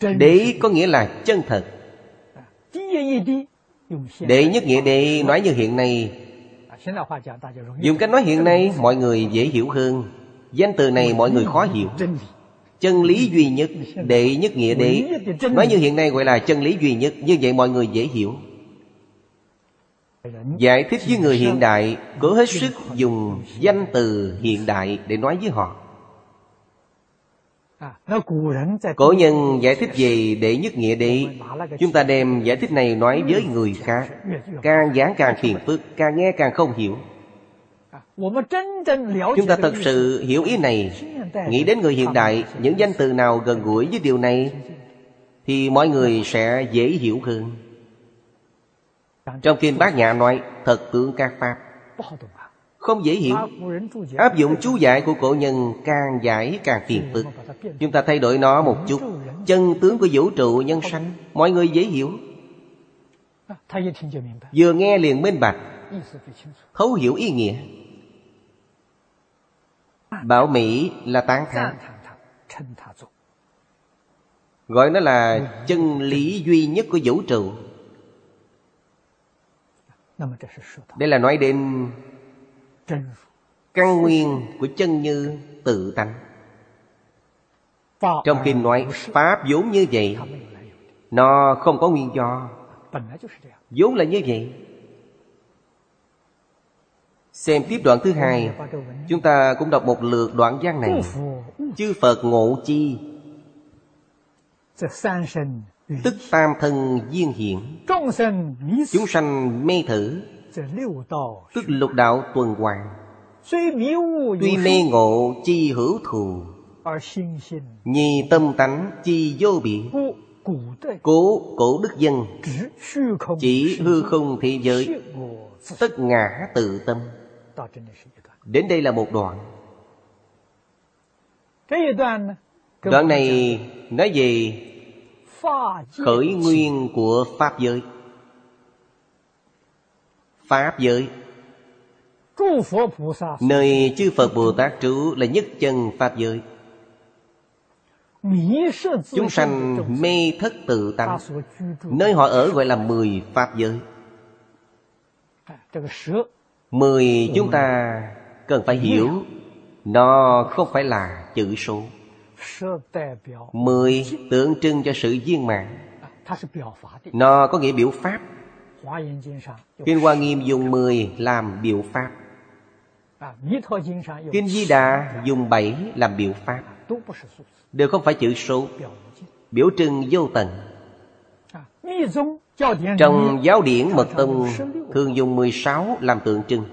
Đệ có nghĩa là chân thật. Đệ nhất nghĩa đệ nói như hiện nay. Dùng cách nói hiện nay mọi người dễ hiểu hơn. Danh từ này mọi người khó hiểu. Chân lý. Duy nhất Đệ nhất nghĩa đệ Nói như hiện nay gọi là chân lý duy nhất. Như vậy mọi người dễ hiểu Giải thích với người hiện đại, Cố hết sức dùng danh từ hiện đại Để nói với họ. Cổ nhân giải thích về đệ nhất nghĩa đệ Chúng ta đem giải thích này nói với người khác. Càng giảng càng phiền phức, Càng nghe càng không hiểu. Chúng ta thật sự hiểu ý này. Nghĩ đến người hiện đại, Những danh từ nào gần gũi với điều này, Thì mọi người sẽ dễ hiểu hơn. Trong kinh bát nhã nói, Thật tướng các pháp. Không dễ hiểu. Áp dụng chú giải của cổ nhân Càng giải càng phiền phức. Chúng ta thay đổi nó một chút. Chân tướng của vũ trụ, nhân sanh, Mọi người dễ hiểu. Vừa nghe liền minh bạch. Thấu hiểu ý nghĩa. Bảo Mỹ là tán thán. Gọi nó là chân lý duy nhất của vũ trụ. Đây là nói đến Căn nguyên của chân như tự tánh. Trong kinh nói Pháp vốn như vậy Nó không có nguyên do. vốn là như vậy. Xem tiếp đoạn thứ hai Chúng ta cũng đọc một lượt đoạn văn này. Chư Phật ngộ chi Tức tam thân duyên hiện. Chúng sanh mê thử. Tức lục đạo tuần hoàn. Tuy mê ngộ chi hữu thù. Nhi tâm tánh chi vô biệt Cố cổ đức dân. Chỉ hư không thế giới. Tất ngã tự tâm. Đến đây là một đoạn. Đoạn này nói về Khởi nguyên của Pháp giới. Pháp giới. Nơi chư Phật Bồ Tát trú là nhất chân Pháp giới. Chúng sanh mê thất tự tánh. Nơi họ ở gọi là mười Pháp giới. Mười chúng ta cần phải hiểu Nó không phải là chữ số Mười tượng trưng cho sự viên mạng Nó có nghĩa biểu pháp. Kinh Hoa Nghiêm dùng mười làm biểu pháp. Kinh Di Đà dùng bảy làm biểu pháp. Đều không phải chữ số. Biểu trưng vô tận. Trong giáo điển Mật Tông Thường dùng 16 làm tượng trưng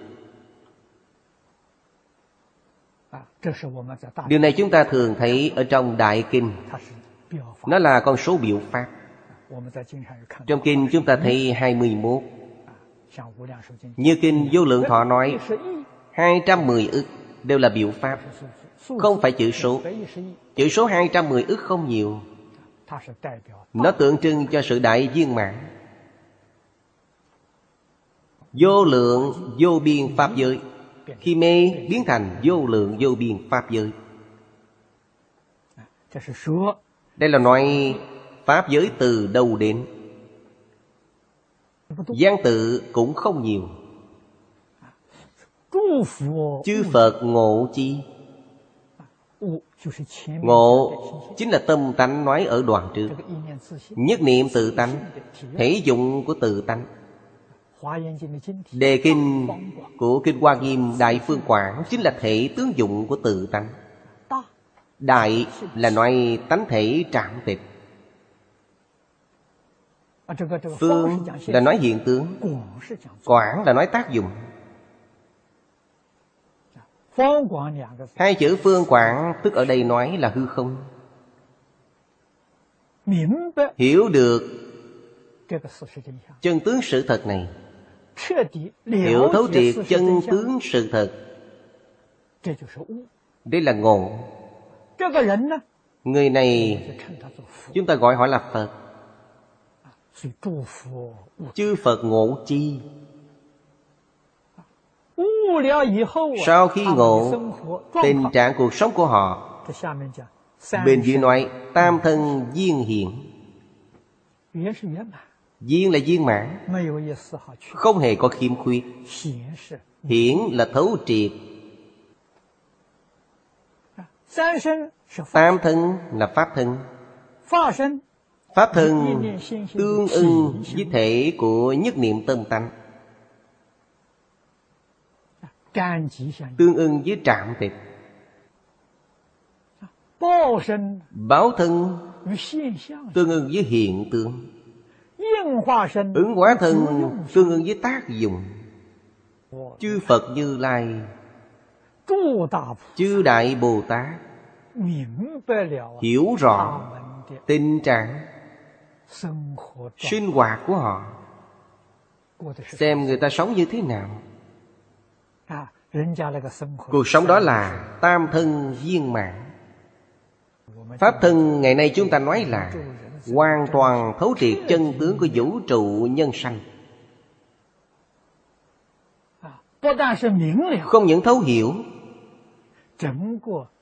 Điều này chúng ta thường thấy ở trong Đại Kinh. Nó là con số biểu pháp Trong Kinh chúng ta thấy 21 Như Kinh Vô Lượng Thọ nói 210 ức đều là biểu pháp Không phải chữ số. Chữ số 210 ức không nhiều. Nó tượng trưng cho sự đại viên mãn. Vô lượng vô biên pháp giới khi mê, biến thành vô lượng, vô biên pháp giới. Đây là nói Pháp giới từ đâu đến? Giang tự cũng không nhiều. Chư Phật ngộ chi? Ngộ chính là tâm tánh nói ở đoạn trước. Nhất niệm tự tánh, Thể dụng của tự tánh. Đề kinh của Kinh Hoa Nghiêm Đại Phương Quảng Chính là thể tướng dụng của tự tánh. Đại là nói tánh thể trạng tịch. Phương là nói hiện tướng. Quảng là nói tác dụng. Hai chữ phương quảng tức ở đây nói là hư không. Hiểu được chân tướng sự thật này Hiểu thấu triệt chân tướng sự thật. Đây là ngộ. Người này, Chúng ta gọi họ là Phật. Chư Phật ngộ chi? Sau khi ngộ, Tình trạng cuộc sống của họ, Bên dưới nói Tam thân viên hiện. Duyên là duyên mãn. Không hề có khiếm khuyết. Hiển là thấu triệt. Tam thân là pháp thân. Pháp thân tương ưng với thể của nhất niệm tâm tánh. Tương ưng với trạm tịch. Báo thân Tương ưng với hiện tượng Ứng hóa thân Tương ưng với tác dụng Chư Phật Như Lai Chư Đại Bồ Tát Hiểu rõ Tình trạng Sinh hoạt của họ Xem người ta sống như thế nào Cuộc sống đó là tam thân viên mãn Pháp thân ngày nay chúng ta nói là Hoàn toàn thấu triệt chân tướng của vũ trụ nhân sanh. Không những thấu hiểu,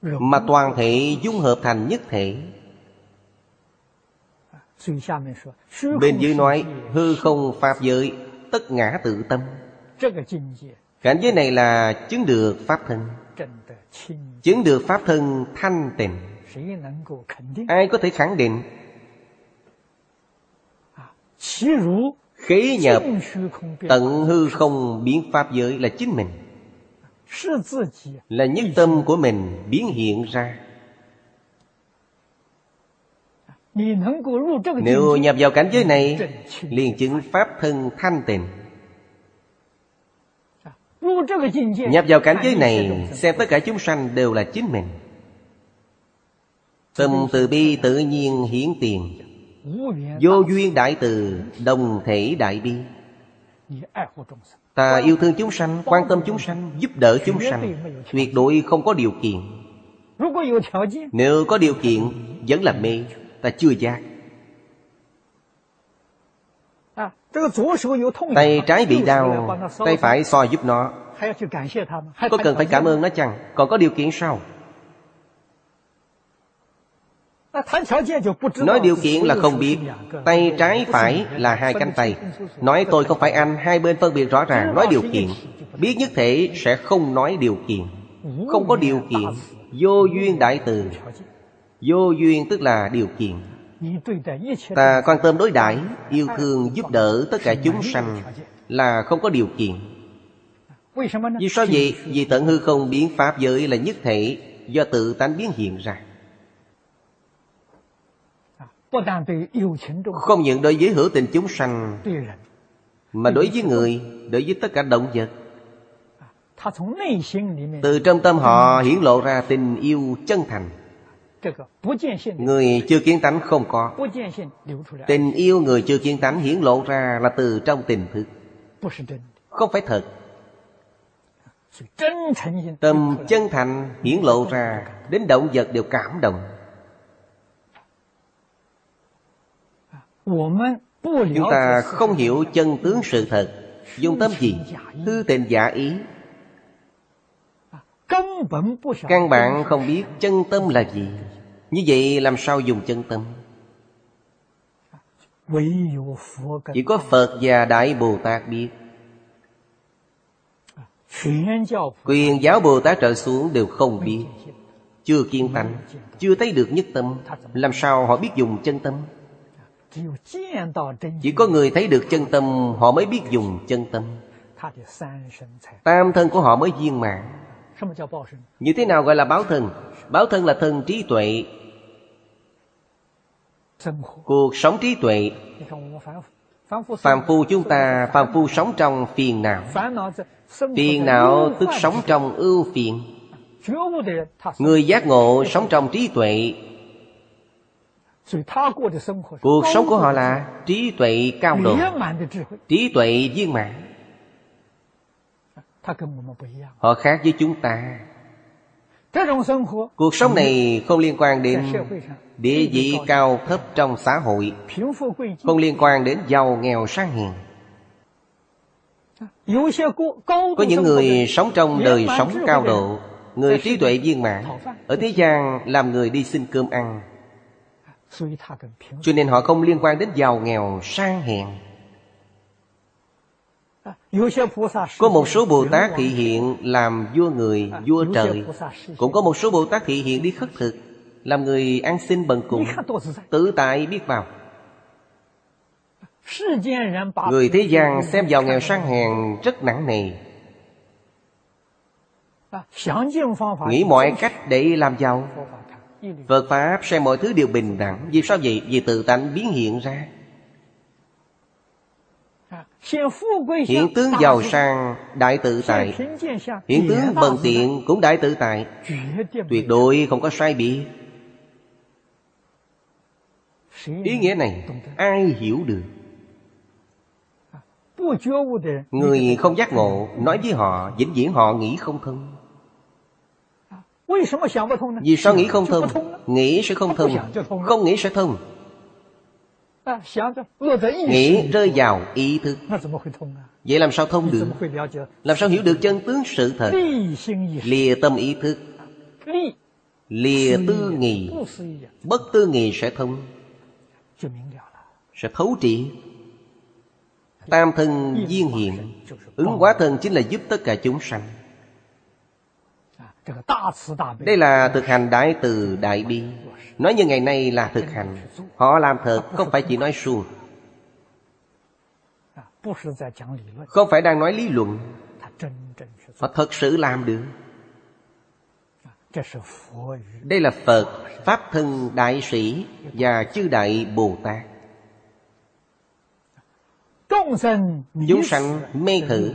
Mà toàn thể dung hợp thành nhất thể. Bên dưới nói, Hư không pháp giới, Tất ngã tự tâm. Cảnh giới này là chứng được Pháp thân. Chứng được Pháp thân thanh tịnh. Ai có thể khẳng định Khế nhập Tận hư không biến Pháp giới là chính mình. Là nhất tâm của mình biến hiện ra. Nếu nhập vào cảnh giới này liền chứng Pháp thân thanh tịnh. Nhập vào cảnh giới này Xem tất cả chúng sanh đều là chính mình. Tâm từ bi tự nhiên hiển tiền Vô duyên đại từ Đồng thể đại bi. Ta yêu thương chúng sanh Quan tâm chúng sanh Giúp đỡ chúng sanh. Tuyệt đối không có điều kiện. Nếu có điều kiện Vẫn là mê Ta chưa giác. Tay trái bị đau Tay phải so giúp nó. Có cần phải cảm ơn nó chăng? Còn có điều kiện sao Nói điều kiện là không biết. Tay trái phải là hai cánh tay. Nói tôi không phải anh? Hai bên phân biệt rõ ràng. Nói điều kiện. Biết nhất thể sẽ không nói điều kiện. Không có điều kiện. Vô duyên đại từ. Vô duyên tức là điều kiện. Ta quan tâm đối đãi Yêu thương giúp đỡ tất cả chúng sanh Là không có điều kiện. Vì sao vậy? Vì tận hư không biến Pháp giới là nhất thể Do tự tánh biến hiện ra Không những đối với hữu tình chúng sanh Mà đối với người Đối với tất cả động vật. Từ trong tâm họ hiển lộ ra tình yêu chân thành. Người chưa kiến tánh không có. Tình yêu người chưa kiến tánh hiển lộ ra là từ trong tình thức. Không phải thật. Tâm chân thành hiển lộ ra Đến động vật đều cảm động Chúng ta không hiểu chân tướng sự thật. Dùng tâm gì? Tư tình giả ý. Căn bản không biết chân tâm là gì. Như vậy làm sao dùng chân tâm? Chỉ có Phật và Đại Bồ Tát biết. Quyền giáo Bồ Tát trở xuống đều không biết. Chưa kiên tánh, Chưa thấy được nhất tâm. Làm sao họ biết dùng chân tâm? Chỉ có người thấy được chân tâm Họ mới biết dùng chân tâm. Tam thân của họ mới viên mãn. Như thế nào gọi là báo thân? Báo thân là thân trí tuệ. Cuộc sống trí tuệ. Phạm phu. Chúng ta Phạm phu sống trong phiền não. Phiền não tức sống trong ưu phiền. Người giác ngộ sống trong trí tuệ Cuộc sống của họ là trí tuệ cao độ Trí tuệ viên mãn。Họ khác với chúng ta Cuộc sống này không liên quan đến địa vị cao thấp trong xã hội。Không liên quan đến giàu nghèo sang hiền。Có những người sống trong đời sống cao độ Người trí tuệ viên mãn。Ở thế gian làm người đi xin cơm ăn cho nên họ không liên quan đến giàu nghèo sang hèn có một số Bồ Tát thị hiện làm vua người, vua trời. Cũng có một số Bồ Tát thị hiện đi khất thực Làm người ăn xin bần cùng. Tự tại biết vào Người thế gian xem giàu nghèo sang hèn rất nặng nề. Nghĩ mọi cách để làm giàu. Phật Pháp xem mọi thứ đều bình đẳng. Vì sao vậy? Vì tự tánh biến hiện ra. Hiện tướng giàu sang, đại tự tại. Hiện tướng bần tiện, cũng đại tự tại. Tuyệt đối không có sai biệt. Ý nghĩa này, ai hiểu được? Người không giác ngộ, Nói với họ, vĩnh viễn họ nghĩ không thông. Vì sao nghĩ không thông Nghĩ sẽ không thông Không nghĩ sẽ thông Nghĩ rơi vào ý thức。Vậy làm sao thông được？Làm sao hiểu được chân tướng sự thật？Lìa tâm ý thức。Lìa tư nghị。Bất tư nghị sẽ thông。Sẽ thấu trị Tam thân viên hiện。Ứng hóa thân chính là giúp tất cả chúng sanh Đây là thực hành đại từ đại bi. Nói như ngày nay là thực hành. Họ làm thật không phải chỉ nói suông Không phải đang nói lý luận. Họ thật sự làm được. Đây là Phật Pháp thân đại sĩ Và chư đại Bồ Tát. Chúng sanh mê thử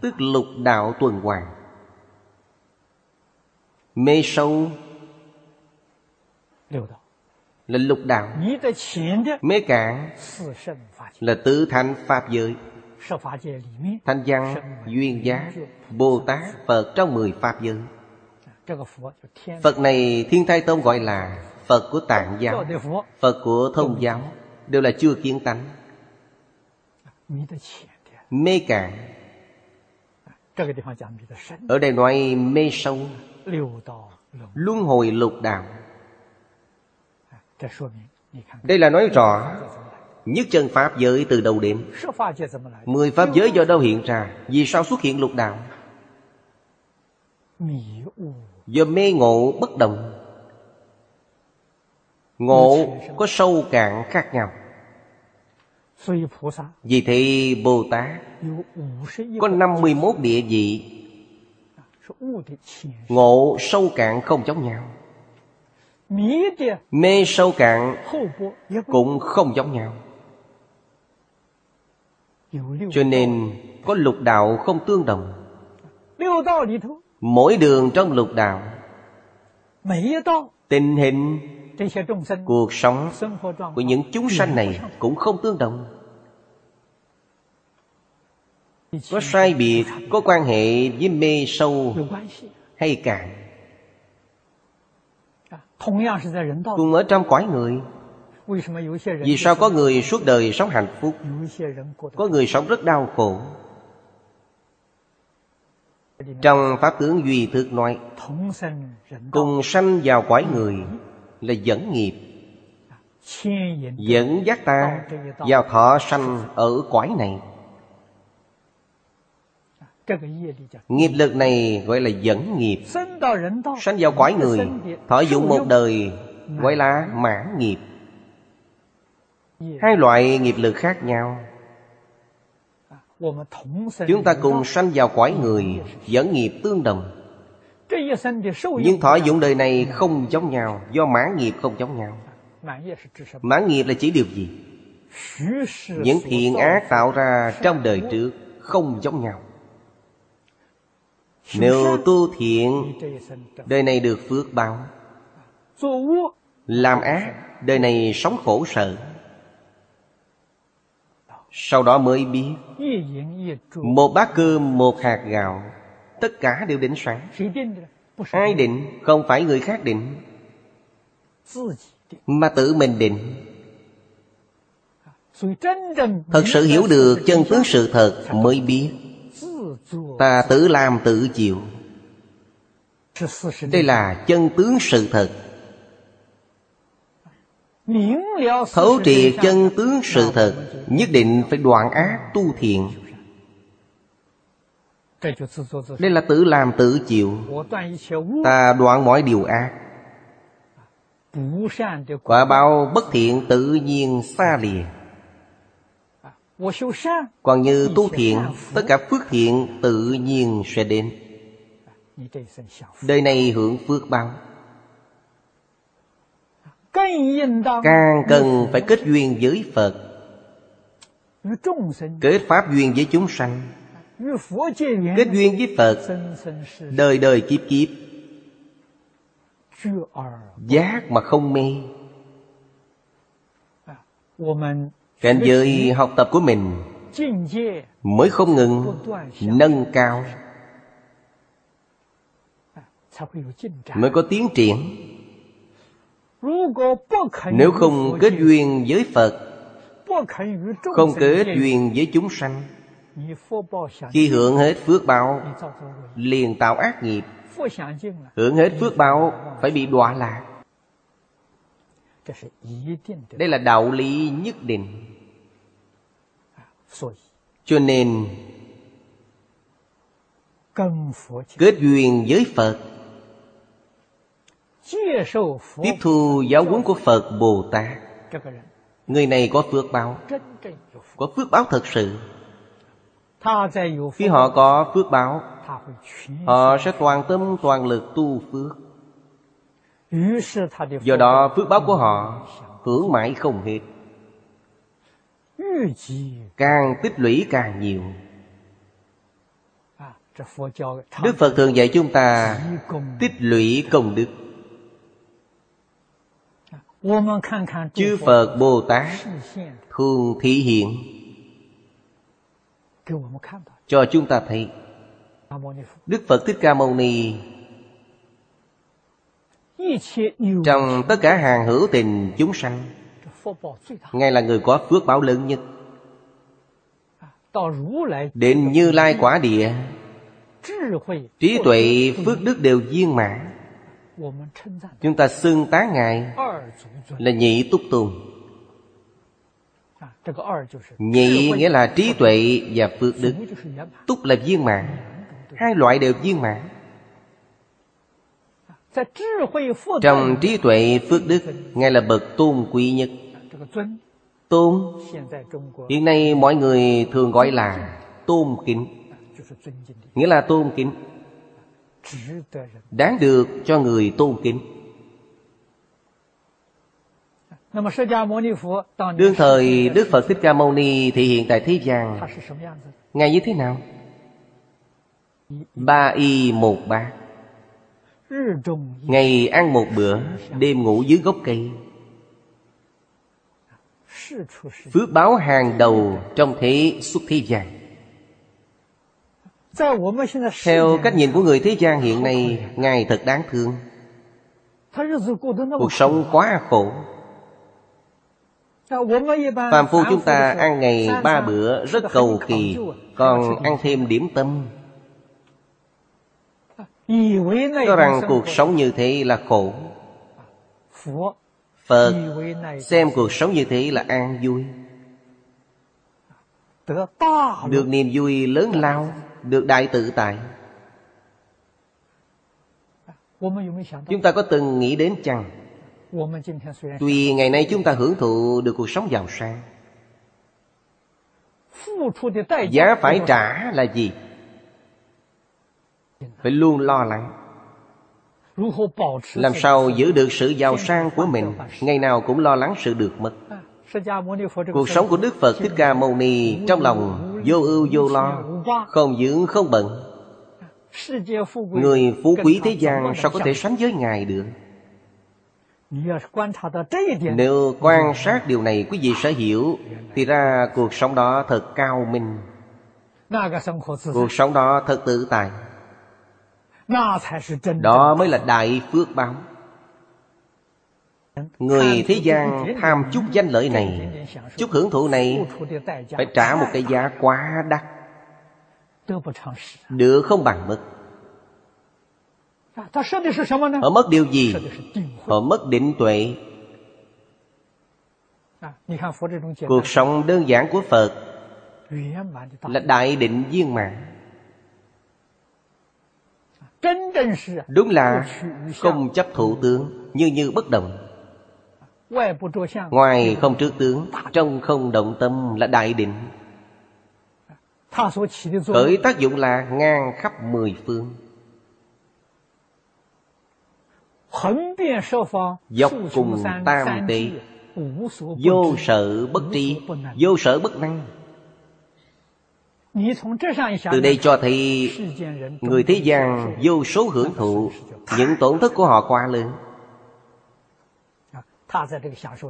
Tức lục đạo tuần hoàn Mê sâu. Là lục đạo. Mê cạn là tứ thành pháp giới. Thanh văn duyên giá bồ tát phật trong mười pháp giới. Phật này thiên thai tôn gọi là phật của tạng giáo. Phật. Của thông giáo. Đều là chưa kiến tánh. Mê cạn ở đây nói mê sâu luân hồi lục đạo。đây là nói rõ Nhất chân Pháp giới từ đầu đến。Mười Pháp giới do đâu hiện ra Vì sao xuất hiện lục đạo？Do mê ngộ bất đồng Ngộ có sâu cạn khác nhau Vì thế Bồ Tát Có 51 địa vị Ngộ sâu cạn không giống nhau. Mê sâu cạn Cũng không giống nhau. Cho nên Có lục đạo không tương đồng. Mỗi đường trong lục đạo Tình hình Cuộc sống Của những chúng sanh này Cũng không tương đồng có sai biệt, Có quan hệ với mê sâu Hay cạn. Cùng ở trong cõi người. Vì sao có người suốt đời sống hạnh phúc, Có người sống rất đau khổ? Trong Pháp tướng Duy Thức nói, Cùng sanh vào cõi người Là dẫn nghiệp, Dẫn dắt ta vào thọ sanh ở cõi này. Nghiệp lực này gọi là dẫn nghiệp. Sanh vào cõi người Thọ dụng một đời Gọi là mãn nghiệp. Hai loại nghiệp lực khác nhau. Chúng ta cùng sanh vào cõi người Dẫn nghiệp tương đồng. Nhưng thọ dụng đời này không giống nhau Do mãn nghiệp không giống nhau. Mãn nghiệp là chỉ điều gì? Những thiện ác tạo ra trong đời trước Không giống nhau nếu tu thiện Đời này được phước báo. Làm ác Đời này sống khổ sở. Sau đó mới biết Một bát cơm Một hạt gạo Tất cả đều định sẵn Ai định Không phải người khác định Mà tự mình định. Thật sự hiểu được chân tướng sự thật Mới biết Ta tự làm tự chịu Đây là chân tướng sự thật. Thấu triệt chân tướng sự thật, Nhất định phải đoạn ác tu thiện. Đây là tự làm tự chịu Ta đoạn mọi điều ác. Quả báo bất thiện tự nhiên xa liền còn như tu thiện, Tất cả phước thiện tự nhiên sẽ đến. Đời này hưởng phước báo Càng cần phải kết duyên với Phật. Kết pháp duyên với chúng sanh. Kết duyên với Phật, Đời đời kiếp kiếp. Giác mà không mê. Cảnh giới học tập của mình Mới không ngừng, nâng cao, Mới có tiến triển. Nếu không kết duyên với Phật, Không kết duyên với chúng sanh, Khi hưởng hết phước báo, Liền tạo ác nghiệp. Hưởng hết phước báo, Phải bị đọa lạc. Đây là đạo lý nhất định cho nên kết duyên với phật. Tiếp thu giáo huấn của phật bồ tát. người này có phước báo. Có phước báo thật sự. Khi họ có phước báo họ sẽ toàn tâm toàn lực tu phước. Do đó phước báo của họ Hưởng mãi không hết Càng tích lũy càng nhiều. Đức Phật thường dạy chúng ta Tích lũy công đức. Chư Phật Bồ Tát Thường thị hiện Cho chúng ta thấy. Đức Phật Thích Ca Mâu Ni. Trong tất cả hàng hữu tình chúng sanh Ngài là người có phước báo lớn nhất. Đến Như Lai quả địa, Trí tuệ, phước đức đều viên mãn. Chúng ta xưng tá Ngài Là nhị túc tùng. Nhị nghĩa là trí tuệ và phước đức. Túc là viên mãn. Hai loại đều viên mãn. Trong trí tuệ, phước đức, Ngài là bậc tôn quý nhất. Tôn. Hiện nay mọi người thường gọi là tôn kính. Nghĩa là tôn kính. Đáng được cho người tôn kính. Đương thời đức phật thích ca mâu ni thị hiện tại thế gian ngài như thế nào? Ba y một bát. Ngày ăn một bữa đêm ngủ dưới gốc cây phước báo hàng đầu trong thế xuất thế gian. Theo cách nhìn của người thế gian hiện nay, ngài thật đáng thương. Cuộc sống quá khổ. Phạm phu chúng ta ăn ngày ba bữa rất cầu kỳ, còn ăn thêm điểm tâm. Cho rằng cuộc sống như thế là khổ phật xem cuộc sống như thế là an vui. Được niềm vui lớn lao được đại tự tại. Chúng ta có từng nghĩ đến chăng? Tuy ngày nay chúng ta hưởng thụ được cuộc sống giàu sang. Giá phải trả là gì? Phải luôn lo lắng làm sao giữ được sự giàu sang của mình? Ngày nào cũng lo lắng sự được mất cuộc sống của đức phật thích ca mâu ni trong lòng vô ưu vô lo không dưỡng không bận. Người phú quý thế gian sao có thể sánh với ngài được? Nếu quan sát điều này quý vị sẽ hiểu thì ra cuộc sống đó thật cao minh. Cuộc sống đó thật tự tại đó mới là đại phước báo. Người thế gian tham chút danh lợi này Chút hưởng thụ này Phải trả một cái giá quá đắt Được không bằng mất. Họ mất điều gì? Họ mất định tuệ. Cuộc sống đơn giản của Phật Là đại định viên mạng Đúng là không chấp thủ tướng Như như bất động Ngoài không trước tướng Trong không động tâm là đại định. Khởi tác dụng là ngang khắp mười phương. Dọc cùng tam tệ Vô sợ bất tri Vô sợ bất năng từ đây cho thấy Người thế gian vô số hưởng thụ Những tổn thất của họ quá lớn.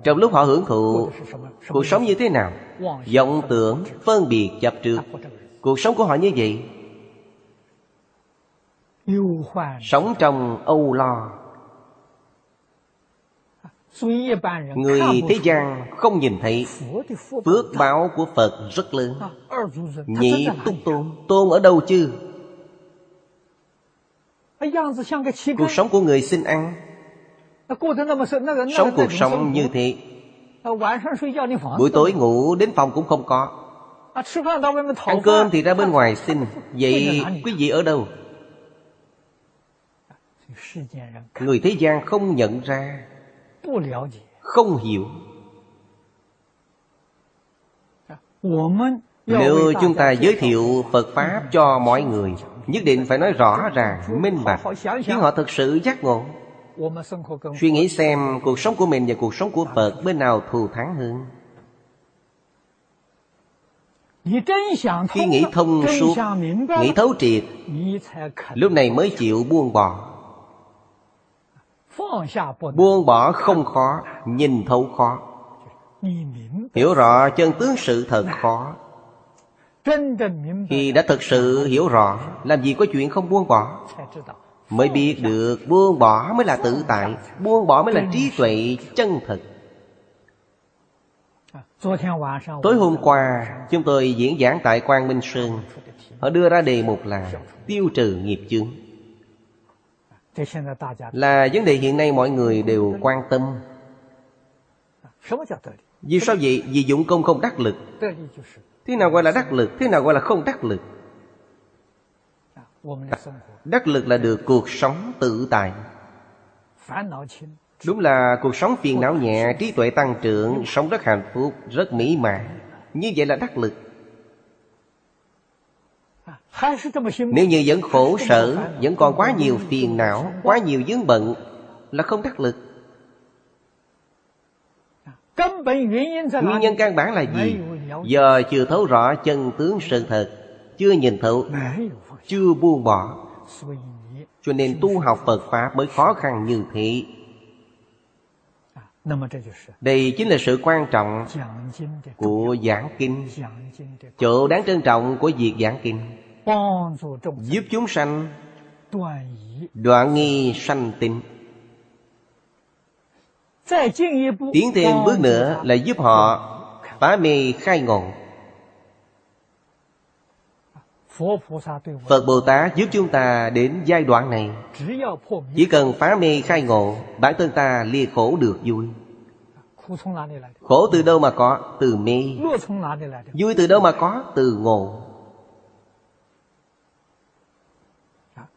Trong lúc họ hưởng thụ Cuộc sống như thế nào? vọng tưởng, phân biệt, chấp trước Cuộc sống của họ như vậy. Sống trong âu lo Người thế gian không nhìn thấy. Phước báo của Phật rất lớn. Nhị túc tôn. Tôn ở đâu chứ? Cuộc sống của người xin ăn. Sống cuộc sống như thế. Buổi tối ngủ đến phòng cũng không có. Ăn cơm thì ra bên ngoài xin. Vậy quý vị ở đâu? Người thế gian không nhận ra không hiểu. Nếu chúng ta giới thiệu phật pháp cho mọi người nhất định phải nói rõ ràng minh bạch khiến họ thực sự giác ngộ. Suy nghĩ xem cuộc sống của mình và cuộc sống của phật bên nào thù thắng hơn. Khi nghĩ thông suốt nghĩ thấu triệt lúc này mới chịu buông bỏ Buông bỏ không khó Nhìn thấu khó. Hiểu rõ chân tướng sự thật khó. Khi đã thực sự hiểu rõ Làm gì có chuyện không buông bỏ? Mới biết được buông bỏ mới là tự tại Buông bỏ mới là trí tuệ chân thật Tối hôm qua Chúng tôi diễn giảng tại Quang Minh Sơn. Họ đưa ra đề mục là Tiêu trừ nghiệp chướng là vấn đề hiện nay mọi người đều quan tâm vì sao vậy? Vì dụng công không đắc lực Thế nào gọi là đắc lực? Thế nào gọi là không đắc lực? Đắc lực là được cuộc sống tự tại Đúng là cuộc sống phiền não nhẹ Trí tuệ tăng trưởng Sống rất hạnh phúc Rất mỹ mãn Như vậy là đắc lực Nếu như vẫn khổ sở Vẫn còn quá nhiều phiền não Quá nhiều vướng bận Là không đắc lực. Nguyên nhân căn bản là gì? Do chưa thấu rõ chân tướng sự thật Chưa nhìn thấu Chưa buông bỏ. Cho nên tu học Phật Pháp mới khó khăn như thế. Đây chính là sự quan trọng của giảng kinh. Chỗ đáng trân trọng của việc giảng kinh Giúp chúng sanh. Đoạn nghi sanh tịnh. Tiến thêm bước nữa là giúp họ phá mê khai ngộ. Phật Bồ Tát giúp chúng ta đến giai đoạn này. Chỉ cần phá mê khai ngộ Bản thân ta lia khổ được vui. Khổ từ đâu mà có? Từ mê. Vui từ đâu mà có? Từ ngộ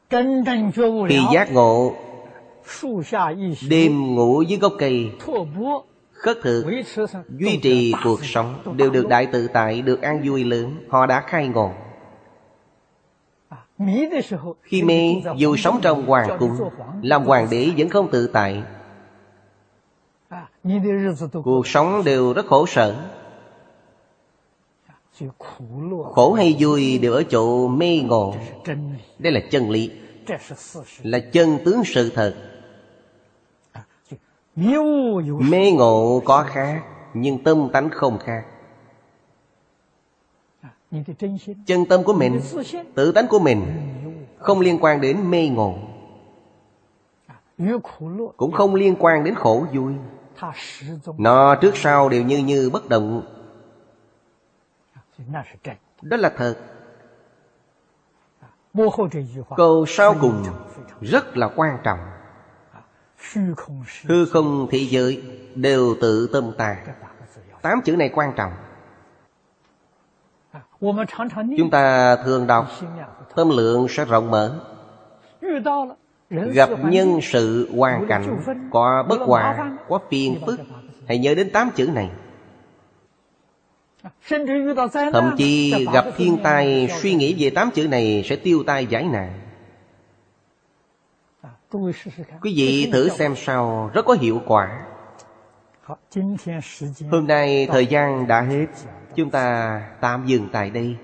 Khi giác ngộ Đêm ngủ dưới gốc cây Khất thực Duy trì cuộc sống Đều được đại tự tại Được an vui lớn. Họ đã khai ngộ. Khi mê dù sống trong hoàng cung Làm hoàng đế vẫn không tự tại. Cuộc sống đều rất khổ sở Khổ hay vui đều ở chỗ mê ngộ. Đây là chân lý, Là chân tướng sự thật. Mê ngộ có khác, Nhưng tâm tánh không khác. Chân tâm của mình, tự tánh của mình, không liên quan đến mê ngộ. Cũng không liên quan đến khổ vui. Nó trước sau đều như như bất động đó là thật. câu sau cùng rất là quan trọng. hư không thế giới đều tự tâm ta tám chữ này quan trọng. Chúng ta thường đọc Tâm lượng sẽ rộng mở. Gặp nhân sự hoàn cảnh Có bất hòa Có phiền phức Hãy nhớ đến tám chữ này Thậm chí gặp thiên tai Suy nghĩ về tám chữ này Sẽ tiêu tai giải nạn. Quý vị thử xem sao Rất có hiệu quả. Hôm nay thời gian đã hết. Chúng ta tạm dừng tại đây